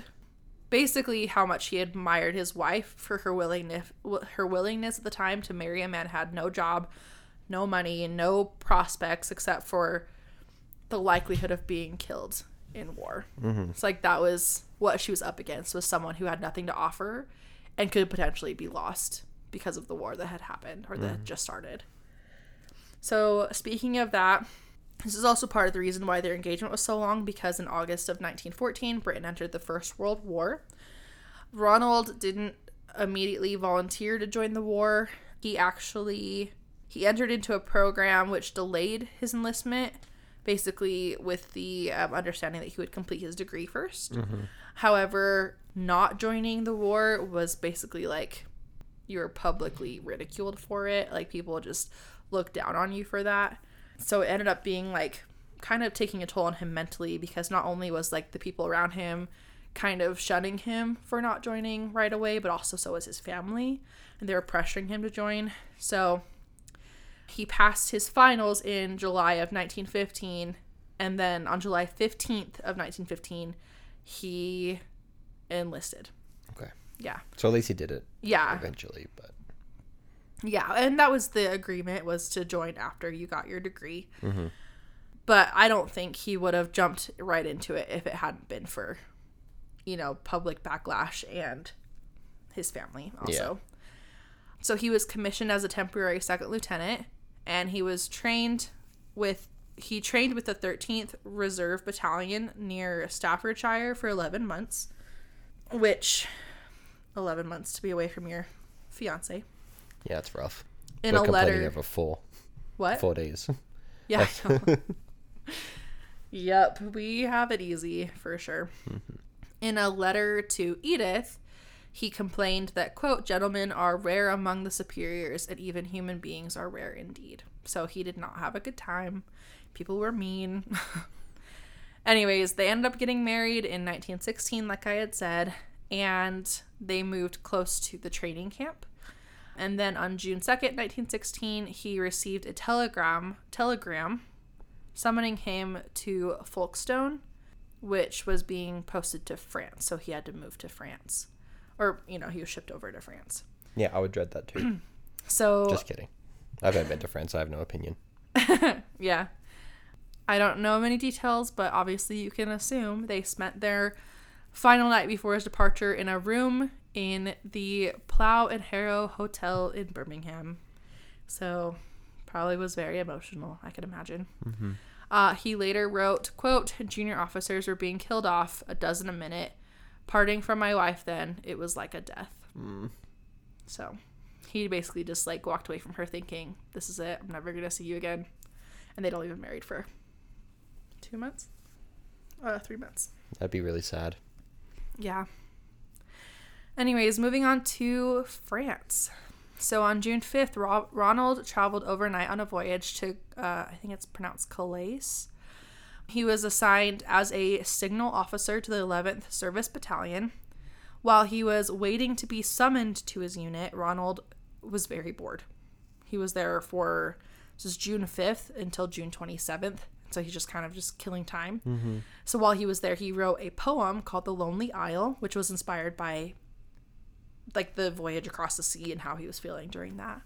basically how much he admired his wife for her willingness her willingness at the time to marry a man who had no job, no money, no prospects except for the likelihood of being killed in war. Mm-hmm. It's like that was what she was up against was someone who had nothing to offer and could potentially be lost because of the war that had happened or that had mm-hmm. just started. So, speaking of that, this is also part of the reason why their engagement was so long because in August of 1914, Britain entered the First World War. Ronald didn't immediately volunteer to join the war. He actually he entered into a program which delayed his enlistment basically with the um, understanding that he would complete his degree 1st However, not joining the war was basically like you were publicly ridiculed for it. Like people just looked down on you for that. So it ended up being like kind of taking a toll on him mentally because not only was like the people around him kind of shunning him for not joining right away, but also so was his family and they were pressuring him to join. So he passed his finals in July of 1915 and then on July 15th of 1915 he enlisted. Okay. Yeah. So at least he did it Yeah. eventually, but Yeah, and that was the agreement was to join after you got your degree. Mm-hmm. But I don't think he would have jumped right into it if it hadn't been for, you know, public backlash and his family also. So he was commissioned as a temporary second lieutenant, and he was trained with he trained with the 13th Reserve Battalion near Staffordshire for 11 months, which 11 months to be away from your fiance. Yeah, it's rough. In We're a letter, over four what? four days. Yeah. Yep, we have it easy for sure. Mm-hmm. In a letter to Edith, he complained that, quote, gentlemen are rare among the superiors, and even human beings are rare indeed. So he did not have a good time. People were mean. Anyways, they ended up getting married in 1916, like I had said, and they moved close to the training camp. And then on June 2nd, 1916, he received a telegram telegram summoning him to Folkestone, which was being posted to France. So he had to move to France. Or, you know, he was shipped over to France. yeah, I would dread that too. So Just kidding. I've never been to France. I have no opinion. yeah. I don't know many details, but obviously you can assume they spent their final night before his departure in a room in the Plough and Harrow Hotel in Birmingham. So probably was very emotional, I can imagine. Uh, he later wrote, quote, junior officers were being killed off a dozen a minute. Parting from my wife then, it was like a death. So he basically just like walked away from her thinking, this is it. I'm never going to see you again. And they'd only been married for two months? Uh, three months. That'd be really sad. Yeah. Anyways, moving on to France. So on June 5th, Ro- Ronald traveled overnight on a voyage to, uh, I think it's pronounced Calais. He was assigned as a signal officer to the 11th Service Battalion. While he was waiting to be summoned to his unit, Ronald was very bored. He was there for this is June 5th until June 27th. So he's just kind of just killing time. So while he was there, he wrote a poem called The Lonely Isle, which was inspired by like the voyage across the sea and how he was feeling during that.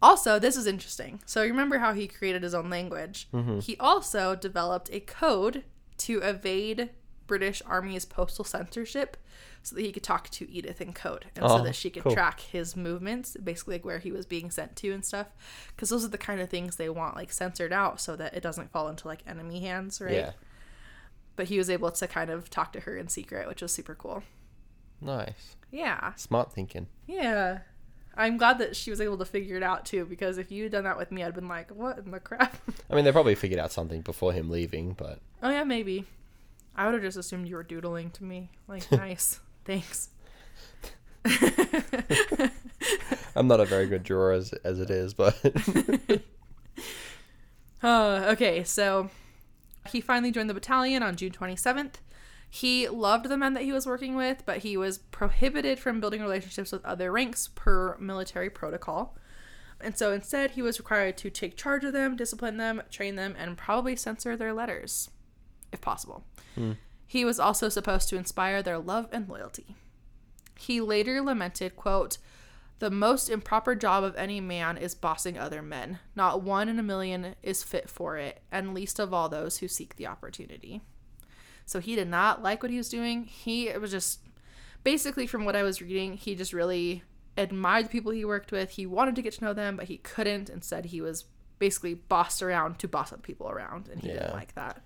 Also, this is interesting. So remember how he created his own language? Mm-hmm. He also developed a code to evade British Army's postal censorship so that he could talk to Edith in code and Oh, so that she could cool. track his movements, basically like where he was being sent to and stuff. Because those are the kind of things they want like censored out so that it doesn't fall into like enemy hands, right? Yeah. But he was able to kind of talk to her in secret, which was super cool. Nice. Yeah. Smart thinking. Yeah. I'm glad that she was able to figure it out too, because if you had done that with me, I'd been like, what in the crap? I mean, they probably figured out something before him leaving, but oh, yeah, maybe. I would have just assumed you were doodling to me. Like, nice. Thanks. I'm not a very good drawer as, as it is, but Uh, okay, so he finally joined the battalion on June 27th. He loved the men that he was working with, but he was prohibited from building relationships with other ranks per military protocol. And so instead, he was required to take charge of them, discipline them, train them, and probably censor their letters, if possible. Hmm. He was also supposed to inspire their love and loyalty. He later lamented, quote, the most improper job of any man is bossing other men. Not one in a million is fit for it, and least of all those who seek the opportunity. So he did not like what he was doing. He it was just basically from what I was reading, he just really admired the people he worked with. He wanted to get to know them, but he couldn't. Instead, he was basically bossed around to boss other people around, and he Yeah. didn't like that.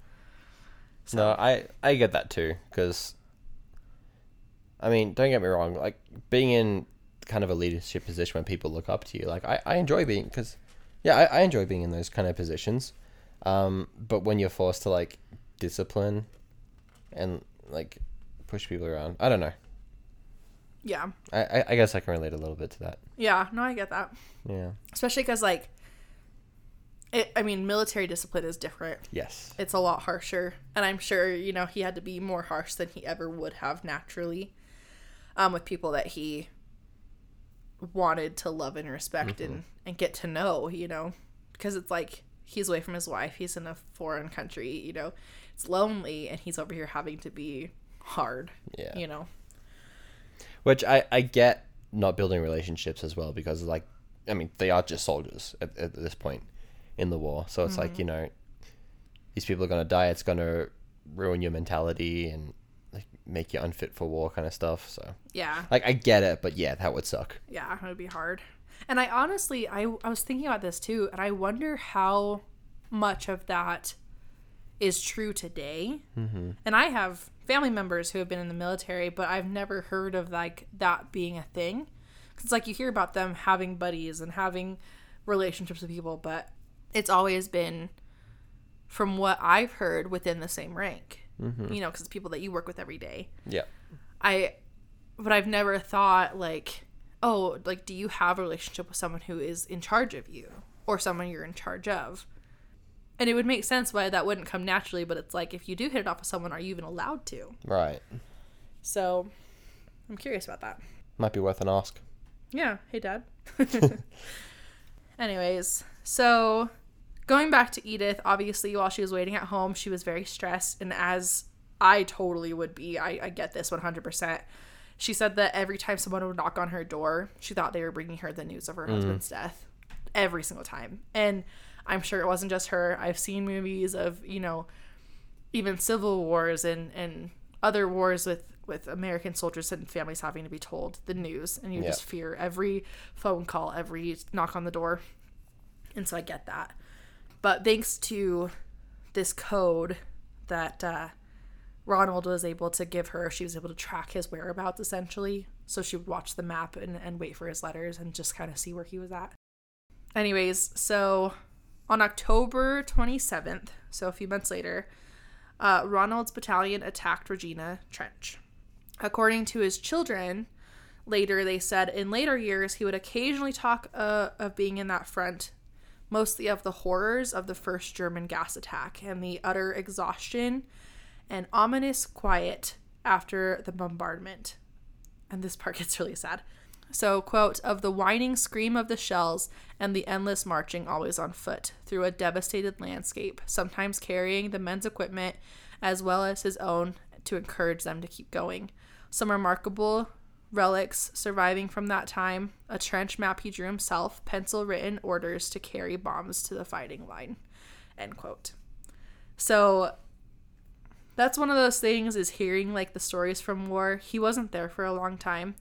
no, I I get that too because I mean, don't get me wrong, like being in kind of a leadership position when people look up to you, like I, I enjoy being because yeah, I, I enjoy being in those kind of positions. Um, but when you're forced to like discipline and like push people around, I don't know. Yeah, I, I, I guess I can relate a little bit to that. yeah, no, I get that. Yeah. Especially because like, it. I mean, military discipline is different. Yes. it's a lot harsher and i'm sure you know he had to be more harsh than he ever would have naturally um, with people that he wanted to love and respect and, and get to know you know because it's like he's away from his wife he's in a foreign country you know it's lonely and he's over here having to be hard Yeah. you know Which I, I get not building relationships as well because like I mean they are just soldiers at, at this point in the war. So it's like, mm-hmm. you know, these people are gonna die, it's gonna ruin your mentality and like make you unfit for war kind of stuff. So yeah like I get it, but yeah, that would suck. Yeah, it would be hard. And I honestly, I, I was thinking about this too, and I wonder how much of that is true today. Mm-hmm. And I have family members who have been in the military, but I've never heard of like that being a thing. 'Cause it's like you hear about them having buddies and having relationships with people, but it's always been, from what I've heard, within the same rank. You know, because people that you work with every day. Yeah. I but I've never thought like, oh, like do you have a relationship with someone who is in charge of you or someone you're in charge of? And it would make sense why that wouldn't come naturally, but it's like if you do hit it off with someone, are you even allowed to? Right. So I'm curious about that. Might be worth an ask. Yeah. Hey, Dad. Anyways, so going back to Edith, obviously, while she was waiting at home, she was very stressed. And as I totally would be, I, I get this 100%. She said that every time someone would knock on her door, she thought they were bringing her the news of her mm. husband's death. Every single time. And I'm sure it wasn't just her. I've seen movies of, you know, even civil wars and, and other wars with, with American soldiers and families having to be told the news. And you Yeah. just fear every phone call, every knock on the door. And so I get that. But thanks to this code that uh, Ronald was able to give her, she was able to track his whereabouts essentially. So she would watch the map and, and wait for his letters and just kind of see where he was at. Anyways, so on October 27th, so a few months later, uh, Ronald's battalion attacked Regina Trench. According to his children, later they said in later years he would occasionally talk uh, of being in that front, mostly of the horrors of the first German gas attack and the utter exhaustion and ominous quiet after the bombardment. And this part gets really sad. So, quote, of the whining scream of the shells and the endless marching always on foot through a devastated landscape, sometimes carrying the men's equipment as well as his own to encourage them to keep going. Some remarkable relics surviving from that time a trench map he drew himself, pencil written orders to carry bombs to the fighting line. End quote. So, that's one of those things is hearing like the stories from war. He wasn't there for a long time,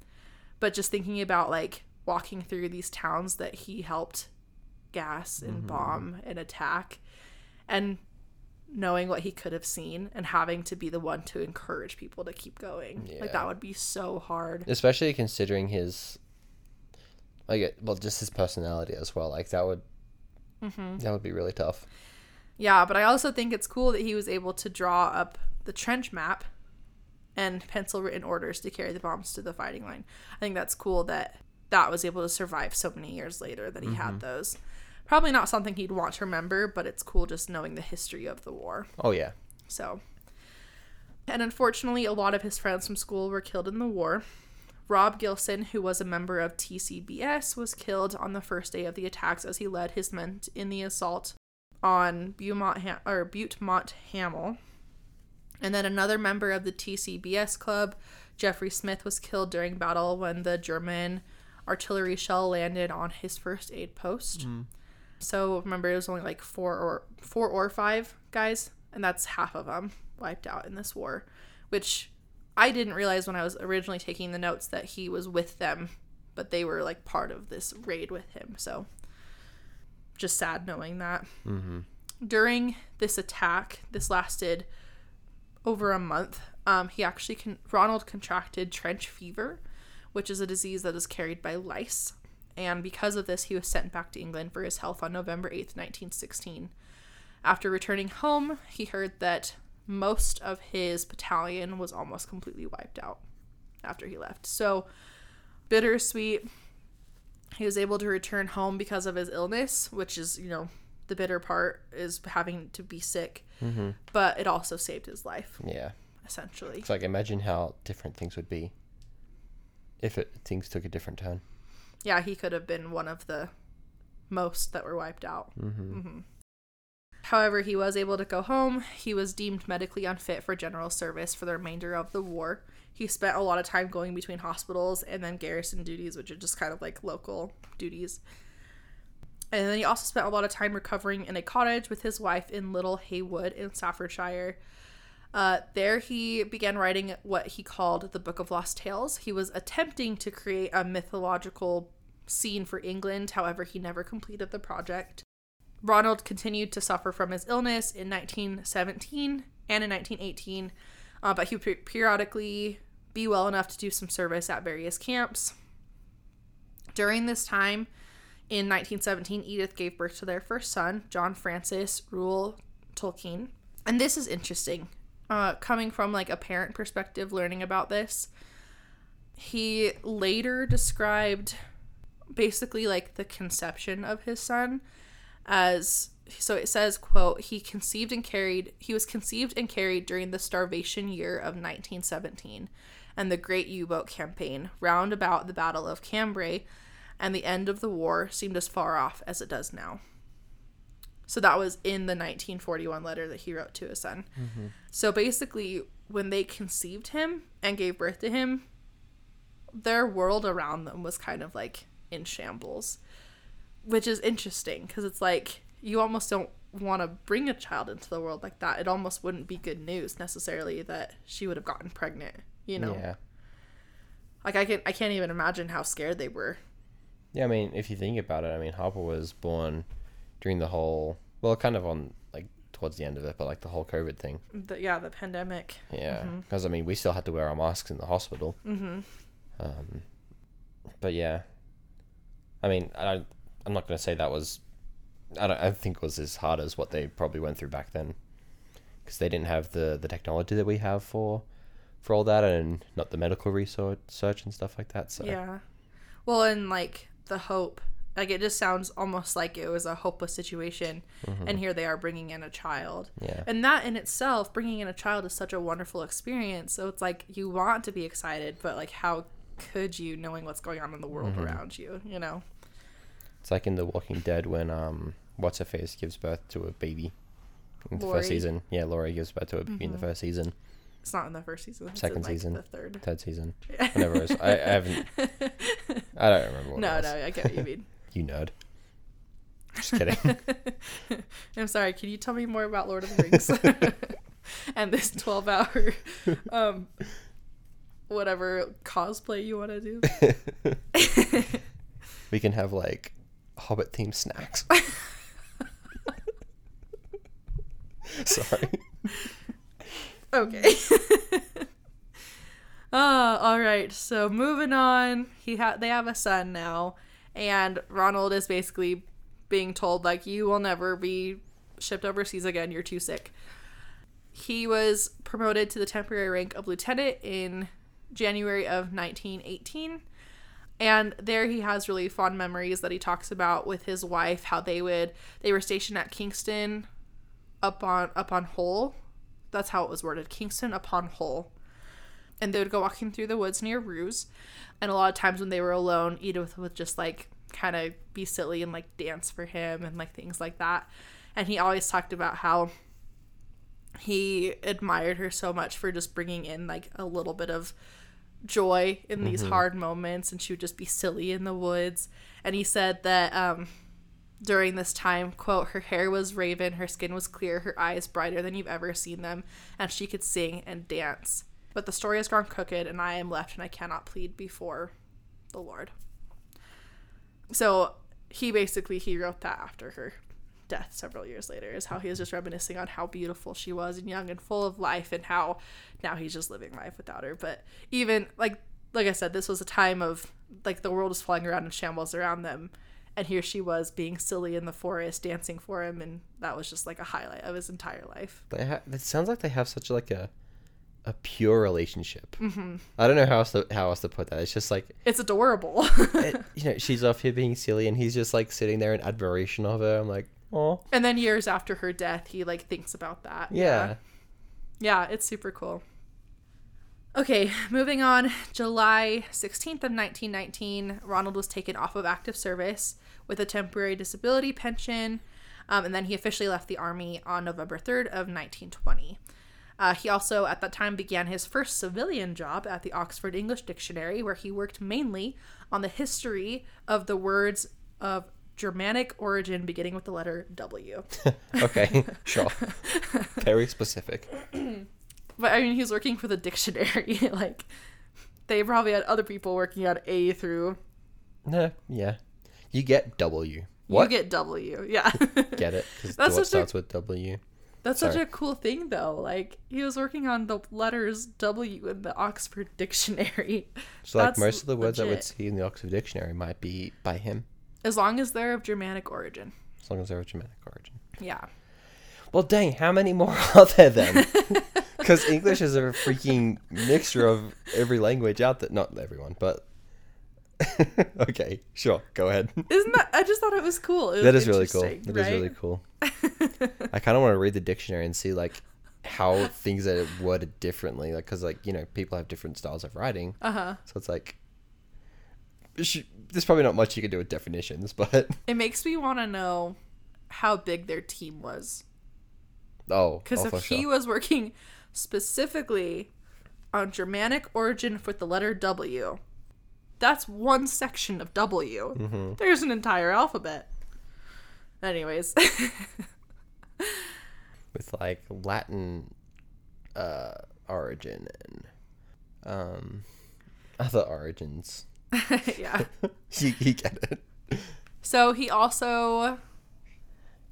but just thinking about like walking through these towns that he helped gas and bomb and attack and knowing what he could have seen and having to be the one to encourage people to keep going. Like that would be so hard. especially considering his like well just his personality as well like that would Mm-hmm. that would be really tough Yeah, but I also think it's cool that he was able to draw up the trench map and pencil written orders to carry the bombs to the fighting line. I think that's cool that that was able to survive so many years later that he had mm-hmm. those. Probably not something he'd want to remember, but it's cool just knowing the history of the war. oh yeah So, and unfortunately, a lot of his friends from school were killed in the war. Rob Gilson, who was a member of TCBS, was killed on the first day of the attacks as he led his men in the assault on Beaumont ha- or Butte-Mont Hamel. And then another member of the TCBS club, Geoffrey Smith, was killed during battle when the German artillery shell landed on his first aid post. So remember, it was only like four or four or five guys, and that's half of them wiped out in this war, which I didn't realize when I was originally taking the notes that he was with them, but they were like part of this raid with him. So just sad knowing that. mm-hmm. During this attack, this lasted over a month. Um, he actually con- Ronald contracted trench fever, which is a disease that is carried by lice. And because of this, he was sent back to England for his health on November 8th, 1916. After returning home, he heard that most of his battalion was almost completely wiped out after he left. So, bittersweet. He was able to return home because of his illness, which is, you know, the bitter part is having to be sick, Mm-hmm. but it also saved his life, yeah essentially. it's like imagine how different things would be if it things took a different turn Yeah, he could have been one of the most that were wiped out. mm-hmm. hmm However, he was able to go home. He was deemed medically unfit for general service for the remainder of the war. He spent a lot of time going between hospitals and then garrison duties, which are just kind of like local duties. And then he also spent a lot of time recovering in a cottage with his wife in Little Haywood in Staffordshire. Uh, there, he began writing what he called the Book of Lost Tales. He was attempting to create a mythological scene for England, however, he never completed the project. Ronald continued to suffer from his illness in 1917 and in 1918, uh, but he would pe- periodically be well enough to do some service at various camps. During this time, in 1917, Edith gave birth to their first son, John Francis Reuel Tolkien. And this is interesting. Uh, coming from like a parent perspective, learning about this, he later described basically like the conception of his son as so it says quote he conceived and carried he was conceived and carried during the starvation year of 1917 and the great u-boat campaign round about the battle of cambrai and the end of the war seemed as far off as it does now so that was in the 1941 letter that he wrote to his son mm-hmm. so basically when they conceived him and gave birth to him their world around them was kind of like in shambles which is interesting because it's like you almost don't want to bring a child into the world like that. It almost wouldn't be good news necessarily that she would have gotten pregnant. You know, yeah like I can I can't even imagine how scared they were. Yeah i mean if you think about it i mean harper was born during the whole well kind of on like towards the end of it but like the whole covid thing The, yeah, the pandemic. Yeah, because I mean, we still had to wear our masks in the hospital. Mm-hmm. Um, but yeah, I mean, I I'm not gonna say that was. I don't. I think it was as hard as what they probably went through back then, because they didn't have the the technology that we have for, for all that, and not the medical research search and stuff like that. So Yeah. Well, and like the hope, like it just sounds almost like it was a hopeless situation, mm-hmm. and here they are bringing in a child. yeah, And that in itself, bringing in a child is such a wonderful experience. So it's like you want to be excited, but like how could you knowing what's going on in the world mm-hmm. around you, you know? it's like in The Walking Dead when um what's her face gives birth to a baby. In the Lori. first season, yeah, Lori gives birth to a baby in the mm-hmm. first season, It's not in the first season. It's Second in, like, season. The third. third season, Yeah. whatever it was. I, I haven't. I don't remember. What it no, was. no, I get what you mean. You nerd. Just kidding. I'm sorry. Can you tell me more about Lord of the Rings? and this 12 hour um whatever cosplay you want to do. we can have like Hobbit themed snacks. Sorry. Okay. uh, all right. So moving on, he ha- they have a son now, and Ronald is basically being told like you will never be shipped overseas again. You're too sick. He was promoted to the temporary rank of lieutenant in January of 1918. And there he has really fond memories that he talks about with his wife, how they would they were stationed at Kingston up on up on Hull. That's how it was worded. Kingston upon Hull. And they would go walking through the woods near Roos. And a lot of times when they were alone, Edith would just like kind of be silly and like dance for him and like things like that. And he always talked about how he admired her so much for just bringing in like a little bit of joy in these hard moments and she would just be silly in the woods and he said that um during this time quote her hair was raven her skin was clear her eyes brighter than you've ever seen them and she could sing and dance. But the story has gone crooked and i am left and i cannot plead before the lord. So he basically he wrote that after her death several years later is how he was just reminiscing on how beautiful she was and young and full of life and how now he's just living life without her. But even like like i said this was a time of like the world is falling around in shambles around them and here she was being silly in the forest dancing for him and that was just like a highlight of his entire life They ha- it sounds like they have such like a a pure relationship. Mm-hmm. I don't know how else to, how else to put that. It's just like it's adorable it, you know she's off here being silly and he's just like sitting there in admiration of her. I'm like, oh and then years after her death he like thinks about that yeah. Yeah, it's super cool. Okay, moving on. July 16th of 1919, Ronald was taken off of active service with a temporary disability pension, um, and then he officially left the army on November 3rd of 1920. Uh, he also, at that time, began his first civilian job at the Oxford English Dictionary, where he worked mainly on the history of the words of Germanic origin beginning with the letter W. Okay, sure. Very specific. But I mean, he's working for the dictionary. like, they probably had other people working on A through. No, yeah. You get W. What? You get W. Yeah. Get it? Because That's what such a- starts with W. That's such a cool thing, though. Like, he was working on the letters W in the Oxford Dictionary. So like That's most of the words I would see in the Oxford Dictionary might be by him, As long as they're of Germanic origin. as long as they're of Germanic origin. Yeah. Well, dang, how many more are there then? Because English is a freaking mixture of every language out there. Not everyone, but. okay, sure, go ahead. Isn't that? I just thought it was cool. It was That is really cool. That is really right? cool. I kind of want to read the dictionary and see like how things are worded differently, like because like you know people have different styles of writing, Uh huh. so it's like there's probably not much you can do with definitions, but It makes me want to know how big their team was. oh, Because oh, if he sure. was working specifically on Germanic origin with the letter W, that's one section of W. Mm-hmm. There's an entire alphabet. Anyways, with like Latin uh, origin and um, other origins. yeah. you, you get it. So he also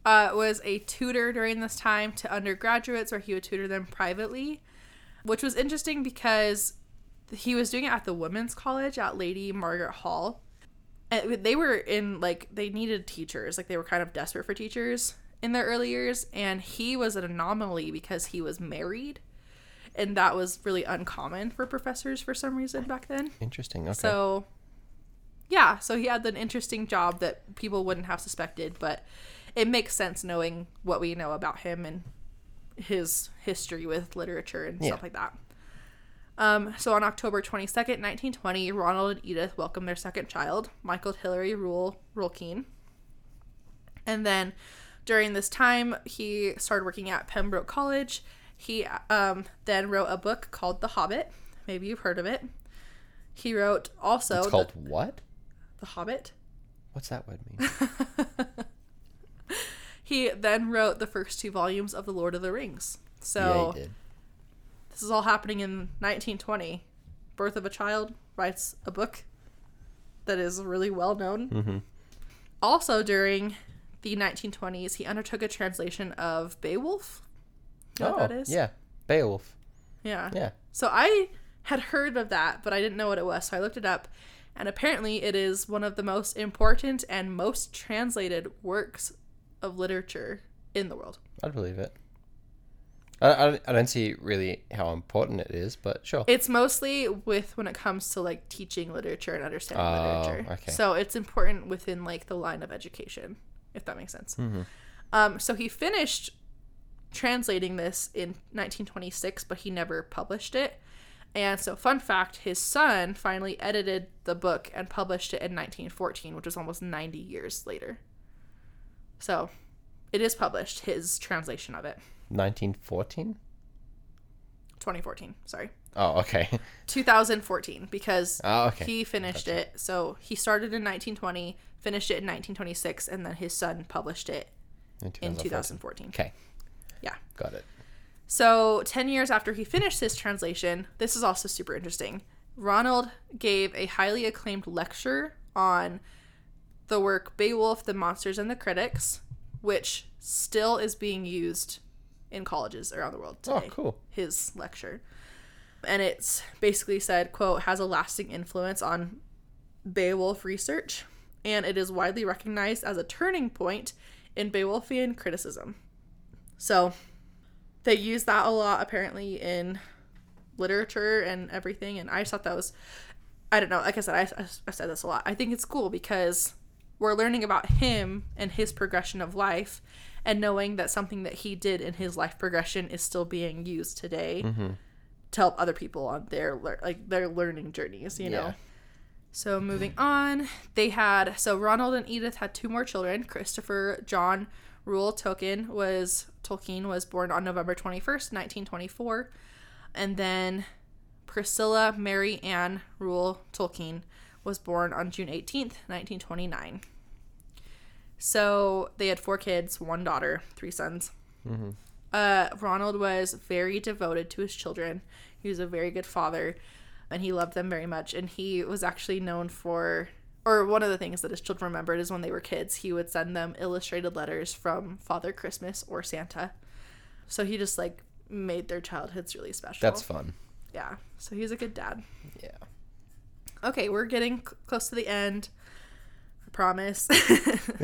uh, was a tutor during this time to undergraduates, where he would tutor them privately, which was interesting because he was doing it at the women's college at Lady Margaret Hall. And they were in like they needed teachers, like they were kind of desperate for teachers in their early years, and he was an anomaly because he was married, and that was really uncommon for professors for some reason back then. Interesting. Okay. So, yeah, so he had an interesting job that people wouldn't have suspected, but it makes sense knowing what we know about him and his history with literature and Yeah. stuff like that. Um, so on October 22nd, 1920, Ronald and Edith welcomed their second child, Michael Hilary Reuel Tolkien. And then during this time, he started working at Pembroke College. He um, then wrote a book called The Hobbit. Maybe you've heard of it. He wrote also it's the- called what? The Hobbit. What's that word mean? He then wrote the first two volumes of The Lord of the Rings. yeah, So he did. this is all happening in 1920. Birth of a Child writes a book that is really well known. Mm-hmm. Also, during the 1920s, he undertook a translation of Beowulf. You know oh, that is? yeah. Beowulf. Yeah. Yeah. So I had heard of that, but I didn't know what it was. So I looked it up, and apparently it is one of the most important and most translated works of literature in the world. I'd believe it. I, I, I don't see really how important it is, but sure. It's mostly with when it comes to like teaching literature and understanding Oh, literature. okay. So it's important within like the line of education, if that makes sense. Mm-hmm. Um, so he finished translating this in 1926, but he never published it. And so, fun fact his son finally edited the book and published it in 1914, which was almost 90 years later. So, it is published, his translation of it. 1914? 2014, sorry. Oh, okay. 2014, because Oh, okay. he finished it. So, he started in 1920, finished it in 1926, and then his son published it in 2014. Okay. Yeah. Got it. So, 10 years after he finished his translation, this is also super interesting. Ronald gave a highly acclaimed lecture on the work Beowulf, the Monsters, and the Critics, which still is being used in colleges around the world oh, today. Oh, cool. His lecture. And it's basically said, quote, has a lasting influence on Beowulf research, and it is widely recognized as a turning point in Beowulfian criticism. So, they use that a lot apparently in literature and everything and i just thought that was i don't know like i said I, I said this a lot i think it's cool because we're learning about him and his progression of life and knowing that something that he did in his life progression is still being used today mm-hmm. to help other people on their like their learning journeys you know Yeah. so moving on, they had so Ronald and Edith had two more children. Christopher John Reuel Tolkien was Tolkien was born on November twenty first, nineteen twenty four, and then Priscilla Mary Ann Reuel Tolkien was born on June eighteenth, nineteen twenty nine. So they had four kids, one daughter, three sons. Uh, Ronald was very devoted to his children. He was a very good father, and he loved them very much. And he was actually known for, or one of the things that his children remembered is when they were kids, he would send them illustrated letters from Father Christmas or Santa. So he just like made their childhoods really special. That's fun. yeah. So he's a good dad. Yeah. Okay, we're getting close to the end. Promise.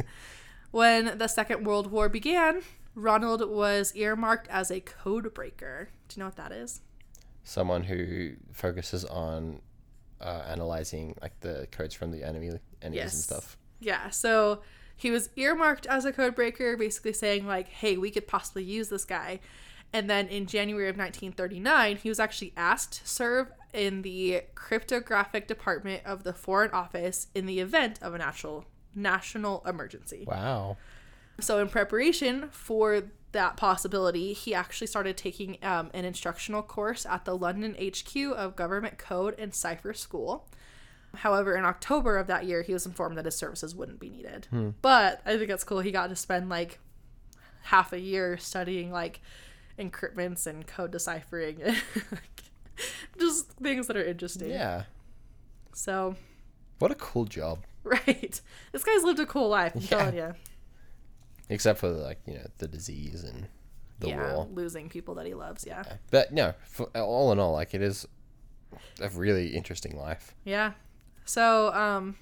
when the Second World War began, Ronald was earmarked as a code breaker. Do you know what that is? Someone who focuses on uh, analyzing like the codes from the enemy enemies Yes. and stuff. Yeah, so he was earmarked as a code breaker, basically saying, like, hey, we could possibly use this guy. And then in January of 1939, he was actually asked to serve in the cryptographic department of the Foreign Office in the event of a natural national emergency. Wow. So, in preparation for that possibility, he actually started taking um, an instructional course at the London HQ of Government Code and Cipher School. However, in October of that year, he was informed that his services wouldn't be needed. But I think that's cool. He got to spend like half a year studying like encryptments and code deciphering, just things that are interesting. Yeah. So, What a cool job. right, this guy's lived a cool life. I'm Yeah. telling you. Except for like you know the disease and the yeah, war. losing people that he loves. Yeah. But no, for, all in all, like it is a really interesting life. Yeah. So, um,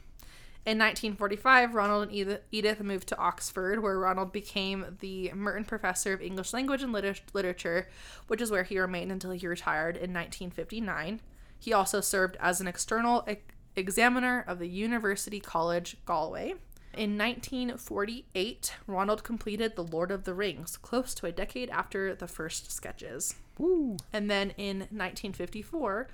in 1945, Ronald and Edith, Edith moved to Oxford, where Ronald became the Merton Professor of English Language and Liter- Literature, which is where he remained until he retired in 1959. He also served as an external e- examiner of the University College Galway. In 1948, Ronald completed The Lord of the Rings, close to a decade after the first sketches. Woo. And then in 1954,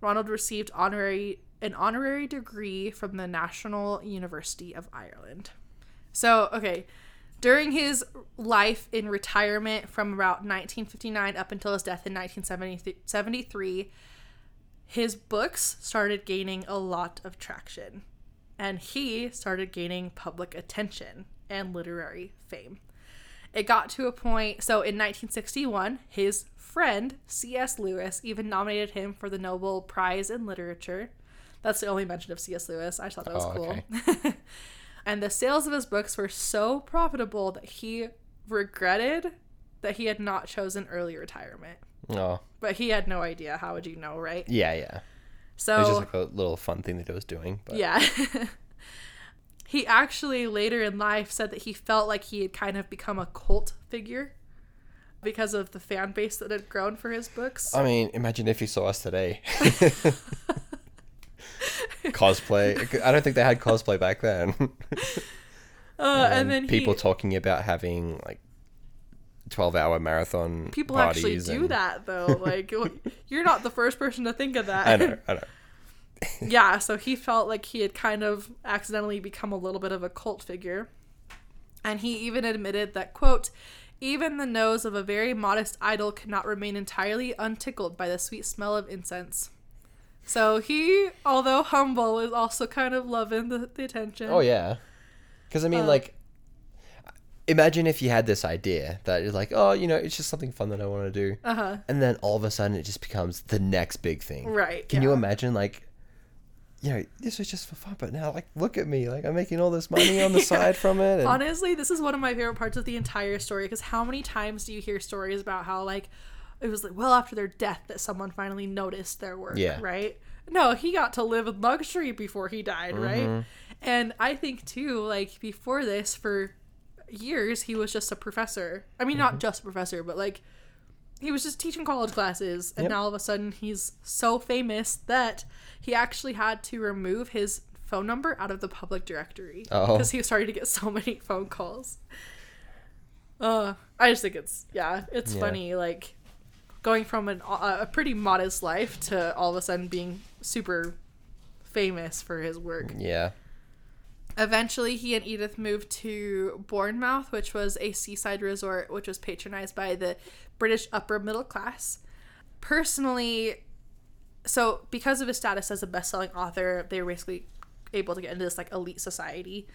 Ronald received honorary an honorary degree from the National University of Ireland. So, okay, during his life in retirement from about 1959 up until his death in 1973, his books started gaining a lot of traction and he started gaining public attention and literary fame. It got to a point. So in 1961, his friend C.S. Lewis even nominated him for the Nobel Prize in Literature. That's the only mention of C.S. Lewis. I thought that was Oh, cool. okay. and the sales of his books were so profitable that he regretted that he had not chosen early retirement. Oh, But he had no idea. How would you know, right? yeah, yeah. So It was just like a little fun thing that he was doing. But yeah. he actually later in life said that he felt like he had kind of become a cult figure because of the fan base that had grown for his books. I mean, imagine if he saw us today. cosplay. I don't think they had cosplay back then. Uh, and then people he, talking about having like twelve-hour marathon people actually do and- that though. Like you're not the first person to think of that. I know, I know. yeah, so he felt like he had kind of accidentally become a little bit of a cult figure. And he even admitted that, quote, even the nose of a very modest idol cannot remain entirely untickled by the sweet smell of incense. So he, although humble, is also kind of loving the, the attention. Oh yeah, because I mean, Uh, like, imagine if you had this idea that is like, oh, you know, it's just something fun that I want to do, Uh huh. and then all of a sudden it just becomes the next big thing. Right. Can you imagine, like, you know, this was just for fun, but now, like, look at me, like, I'm making all this money on the side from it. And, Honestly, this is one of my favorite parts of the entire story because how many times do you hear stories about how like it was like well after their death that someone finally noticed their work, Yeah. right? No, he got to live in luxury before he died, Mm-hmm. right? And I think too, like before this, for years he was just a professor. I mean, Mm-hmm. not just a professor, but like he was just teaching college classes, and Yep. now all of a sudden he's so famous that he actually had to remove his phone number out of the public directory Oh. because he was starting to get so many phone calls. Uh, I just think it's yeah, it's Yeah. funny like going from an, a a pretty modest life to all of a sudden being super famous for his work. yeah, Eventually, he and Edith moved to Bournemouth, which was a seaside resort which was patronized by the British upper middle class. Personally, so because of his status as a best-selling author, they were basically able to get into this like elite society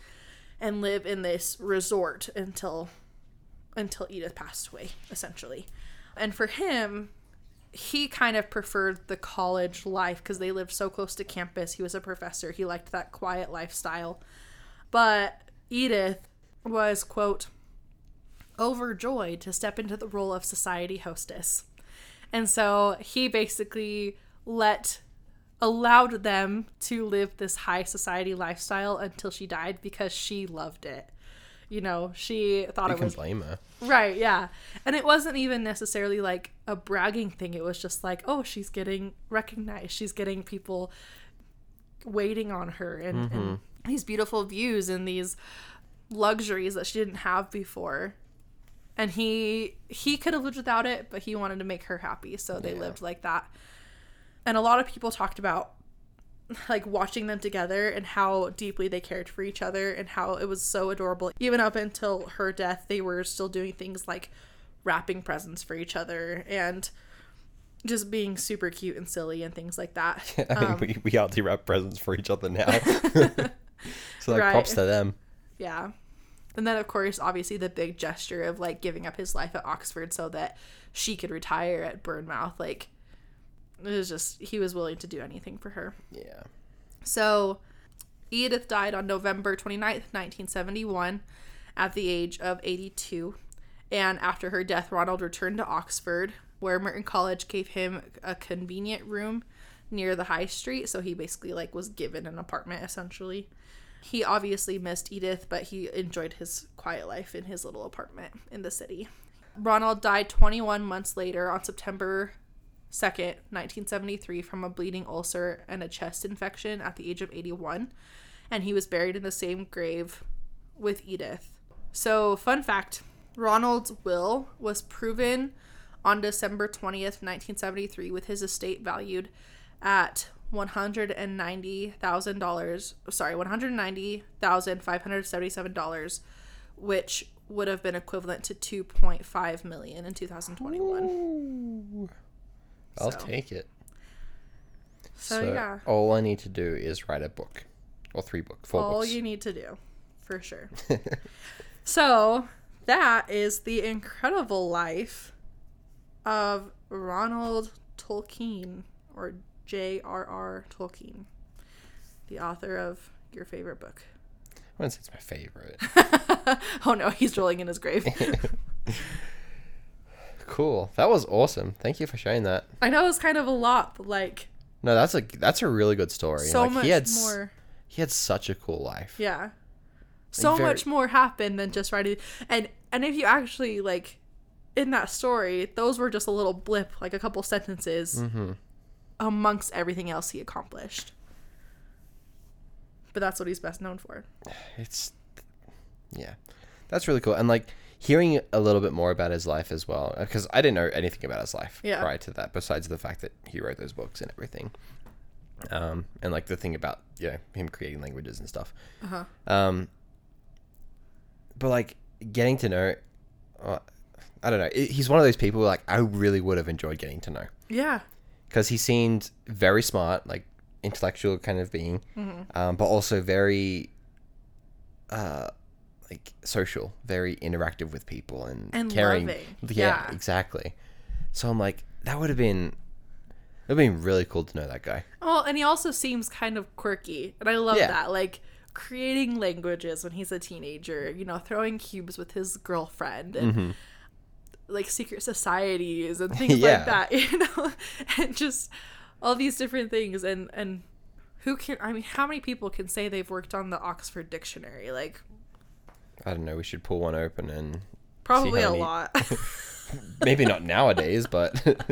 and live in this resort until until Edith passed away, essentially. And for him, he kind of preferred the college life because they lived so close to campus. He was a professor. He liked that quiet lifestyle. But Edith was, quote, overjoyed to step into the role of society hostess. And so he basically let allowed them to live this high society lifestyle until she died because she loved it. You know, she thought you it can was blame her. Right, yeah. And it wasn't even necessarily like a bragging thing. It was just like, oh, she's getting recognized. She's getting people waiting on her and, and mm-hmm. these beautiful views and these luxuries that she didn't have before. And he he could have lived without it, but he wanted to make her happy, so they Yeah. lived like that. And a lot of people talked about like watching them together and how deeply they cared for each other and how it was so adorable. Even up until her death, they were still doing things like wrapping presents for each other and just being super cute and silly and things like that. I mean, Um, we, we do wrap presents for each other now. so, like, Right. props to them. Yeah. And then, of course, obviously, the big gesture of like giving up his life at Oxford so that she could retire at Bournemouth. Like, it was just, he was willing to do anything for her. Yeah. So, Edith died on November 29th, 1971, at the age of 82. And after her death, Ronald returned to Oxford, where Merton College gave him a convenient room near the high street. So he basically like was given an apartment essentially. He obviously missed Edith, but he enjoyed his quiet life in his little apartment in the city. Ronald died 21 months later on September 2nd, 1973, from a bleeding ulcer and a chest infection at the age of 81. And he was buried in the same grave with Edith. So, fun fact Ronald's will was proven on December 20th, 1973, with his estate valued at $190,000. Sorry, $190,577, which would have been equivalent to 2.5 million in 2021. Ooh. I'll So. take it. So, yeah. all I need to do is write a book, or three book, four all books. All you need to do for sure so that is the incredible life of Ronald Tolkien or J.R.R. Tolkien, the author of your favorite book. I wouldn't say it's my favorite. oh no, he's rolling in his grave. cool. That was awesome. Thank you for sharing that. I know it was kind of a lot, but like No, that's a that's a really good story. so like, much he had s- more. he had such a cool life. Yeah. So very- much more happened than just writing and and if you actually like in that story, those were just a little blip, like a couple sentences Mm-hmm. amongst everything else he accomplished. But that's what he's best known for. It's yeah, that's really cool. And like hearing a little bit more about his life as well, because I didn't know anything about his life Yeah. prior to that, besides the fact that he wrote those books and everything. Um, and like the thing about you know him creating languages and stuff. Uh-huh. Um, but like getting to know, uh, I don't know. i- He's one of those people like I really would have enjoyed getting to know Yeah. because he seemed very smart, like intellectual kind of being, Mm-hmm. um, but also very, uh, like social, very interactive with people and, And caring. loving. Yeah, Yeah. exactly. So I'm like, that would have been, it would have been really cool to know that guy. Oh, and he also seems kind of quirky, and I love Yeah. that. Like creating languages when he's a teenager, you know, throwing cubes with his girlfriend, and Mm-hmm. like secret societies and things Yeah. like that. You know, and just all these different things, and and who can? I mean, how many people can say they've worked on the Oxford Dictionary? Like I don't know. We should pull one open and probably a many- lot. maybe not nowadays, but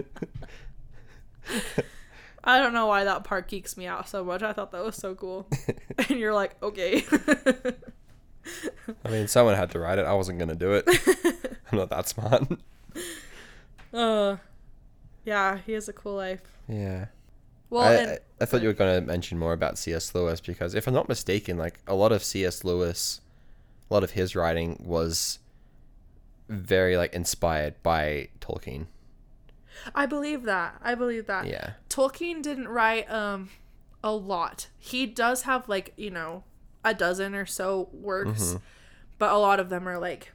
I don't know why that part geeks me out so much. I thought that was so cool. and you're like, okay. I mean, someone had to write it. I wasn't gonna do it. I'm not that smart. uh, yeah, he has a cool life. Yeah. Well, I, and I, I thought you were going to mention more about C.S. Lewis because, if I'm not mistaken, like a lot of C.S. Lewis, a lot of his writing was very like inspired by Tolkien. I believe that. I believe that. Yeah. Tolkien didn't write um a lot. He does have like, you know, a dozen or so works, but a lot of them are like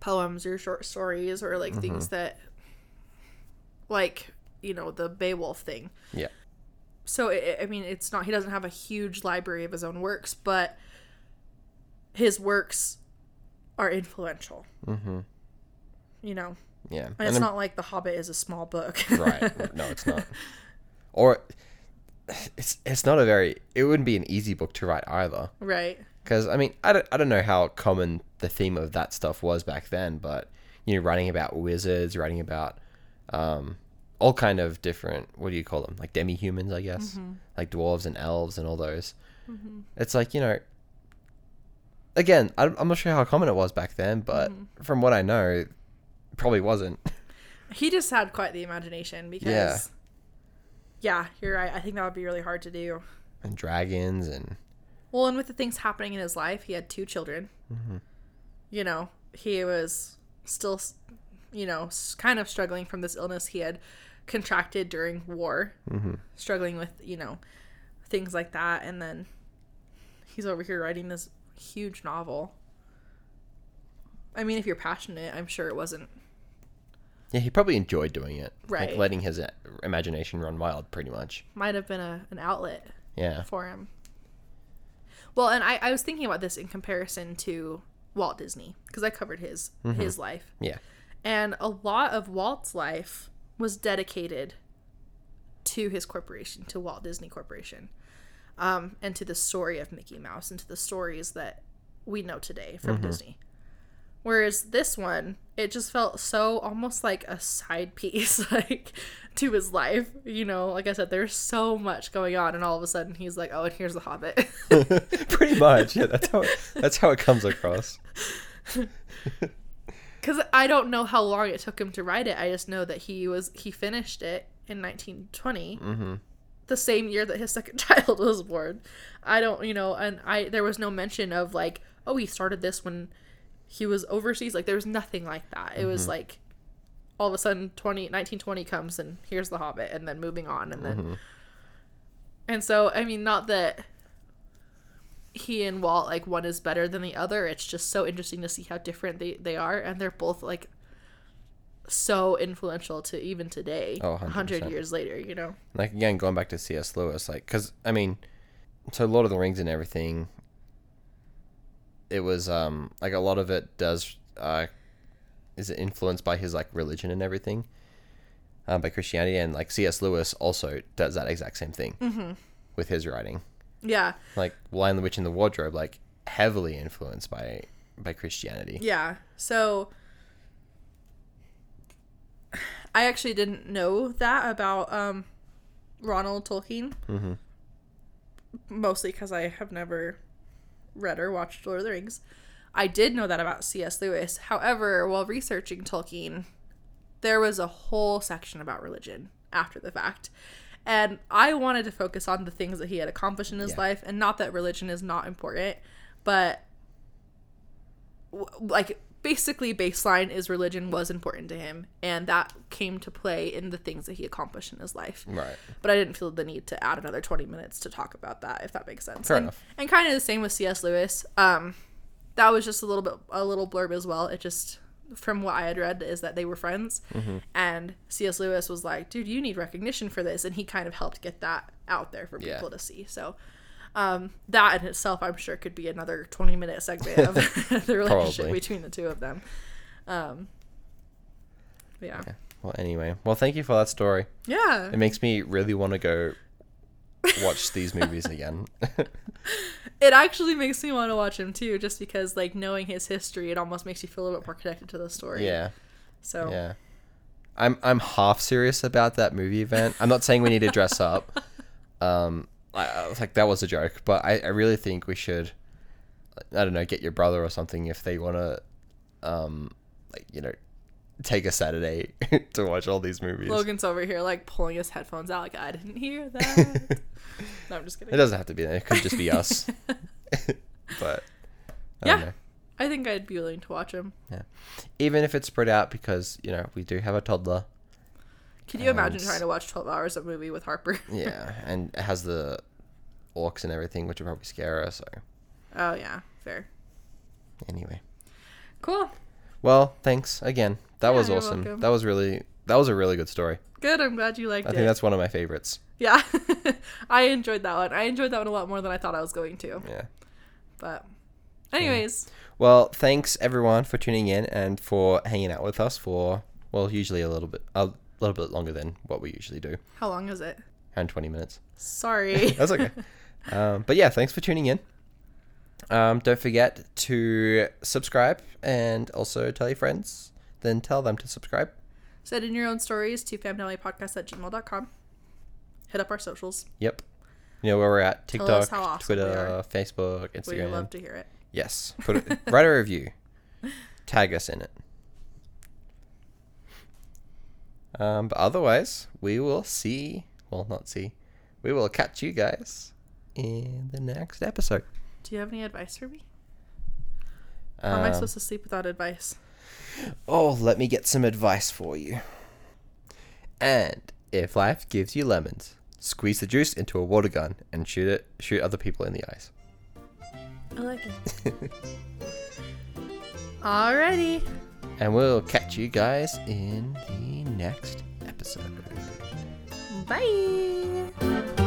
poems or short stories or like things that like, you know, the Beowulf thing. Yeah. So it, I mean, it's not he doesn't have a huge library of his own works, but his works are influential. Mm-hmm. You know, Yeah. and it's not like The Hobbit is a small book. right. No, it's not. Or it's it's not a very. It wouldn't be an easy book to write either. right. Because I mean, I don't, I don't know how common the theme of that stuff was back then, but you know, writing about wizards, writing about um, all kind of different. What do you call them? Like demi humans, I guess, like dwarves and elves and all those. It's like you know. Again, I'm I'm not sure how common it was back then, but mm-hmm. from what I know, it probably wasn't. He just had quite the imagination because Yeah. yeah. you're right. I think that would be really hard to do. and dragons and Well, and with the things happening in his life, he had two children. Mm-hmm. You know, he was still, you know, kind of struggling from this illness he had contracted during war, mm-hmm. struggling with, you know, things like that. And then he's over here writing this huge novel. I mean, if you're passionate, I'm sure it wasn't. yeah, he probably enjoyed doing it, Right. Like letting his uh, imagination run wild, pretty much. Might have been a, an outlet. Yeah. for him. Well, and I, I was thinking about this in comparison to Walt Disney because I covered his his life, Yeah. and a lot of Walt's life was dedicated to his corporation, to Walt Disney Corporation, um, and to the story of Mickey Mouse and to the stories that we know today from Disney. Whereas this one, it just felt so almost like a side piece, like to his life. You know, like I said, there's so much going on, and all of a sudden he's like, "Oh, and here's the Hobbit." pretty much. Yeah, that's how it, that's how it comes across. Because I don't know how long it took him to write it. I just know that he was he finished it in 1920, Mm-hmm. The same year that his second child was born. I don't, you know, and I there was no mention of like, oh, he started this when he was overseas. Like there was nothing like that. It was mm-hmm. like all of a sudden 20 1920 comes and here's the Hobbit, and then moving on, and then mm-hmm. and so I mean, not that he and Walt like one is better than the other. It's just so interesting to see how different they they are, and they're both like so influential to even today, Oh, hundred 100%. years later. You know. like again going back to cs lewis like because i mean so lord of the rings and everything it was um like a lot of it does uh is influenced by his like religion and everything um, by christianity and like cs lewis also does that exact same thing Mm-hmm. with his writing Yeah. like lion the witch in the wardrobe like heavily influenced by by christianity Yeah. So I actually didn't know that about um Ronald Tolkien. mm-hmm. Mostly because I have never read or watched Lord of the Rings. I did know that about C.S. Lewis. However, while researching Tolkien, there was a whole section about religion after the fact. And I wanted to focus on the things that he had accomplished in his Yeah. life, and not that religion is not important, but w- like basically baseline is religion was important to him and that came to play in the things that he accomplished in his life. Right. But i didn't feel the need to add another 20 minutes to talk about that if that makes sense. Fair and, enough. and kind of the same with cs lewis. Um that was just a little bit a little blurb as well. It just from what i had read is that they were friends. Mm-hmm. and cs lewis was like dude you need recognition for this and he kind of helped get that out there for Yeah. people to see. So um, that in itself, I'm sure, could be another 20 minute segment of the relationship Probably. between the two of them. Um, yeah. Yeah. well anyway well thank you for that story Yeah. it makes me really want to go watch these movies again It actually makes me want to watch him too, just because, like, knowing his history, it almost makes you feel a little bit more connected to the story. yeah So, Yeah. I'm I'm half serious about that movie event. I'm not saying we need to dress up. Um, I, I was like that was a joke, but I, I really think we should. I don't know, get your brother or something if they want to, um, like you know, take a Saturday to watch all these movies. Logan's over here, like, pulling his headphones out, like, I didn't hear that. no, I'm just kidding. It doesn't have to be. It could just be us. but I don't Yeah. know. I think I'd be willing to watch him. Yeah. Even if it's spread out, because you know we do have a toddler. Could you imagine trying to watch 12 hours of movie with Harper? Yeah, and it has the orcs and everything, which would probably scare her. So oh, yeah. Fair. anyway. Cool. Well, thanks again. That Yeah, was awesome. That was really that was a really good story. Good. I'm glad you liked I it. I think that's one of my favorites. Yeah. I enjoyed that one. I enjoyed that one a lot more than I thought I was going to. Yeah. But, anyways, Well, thanks everyone for tuning in and for hanging out with us for well, usually a little bit a little bit longer than what we usually do. how long is it? Around 20 minutes. Sorry. That's okay. um, but yeah, thanks for tuning in. Um, don't forget to subscribe and also tell your friends. Then tell them to subscribe. Send in your own stories to famdallypodcast at gmail.com. Hit up our socials. Yep. You know where we're at. TikTok, awesome we Twitter. Facebook, We'd Instagram. love to hear it. Yes. Put it, write a review. Tag us in it. Um, but otherwise, we will see. Well, not see. We will catch you guys in the next episode. Do you have any advice for me? How am I Um, supposed to sleep without advice? oh, let me get some advice for you. And if life gives you lemons, squeeze the juice into a water gun and shoot it. Shoot other people in the eyes. I like it. Alrighty. And we'll catch you guys in the next episode. Bye.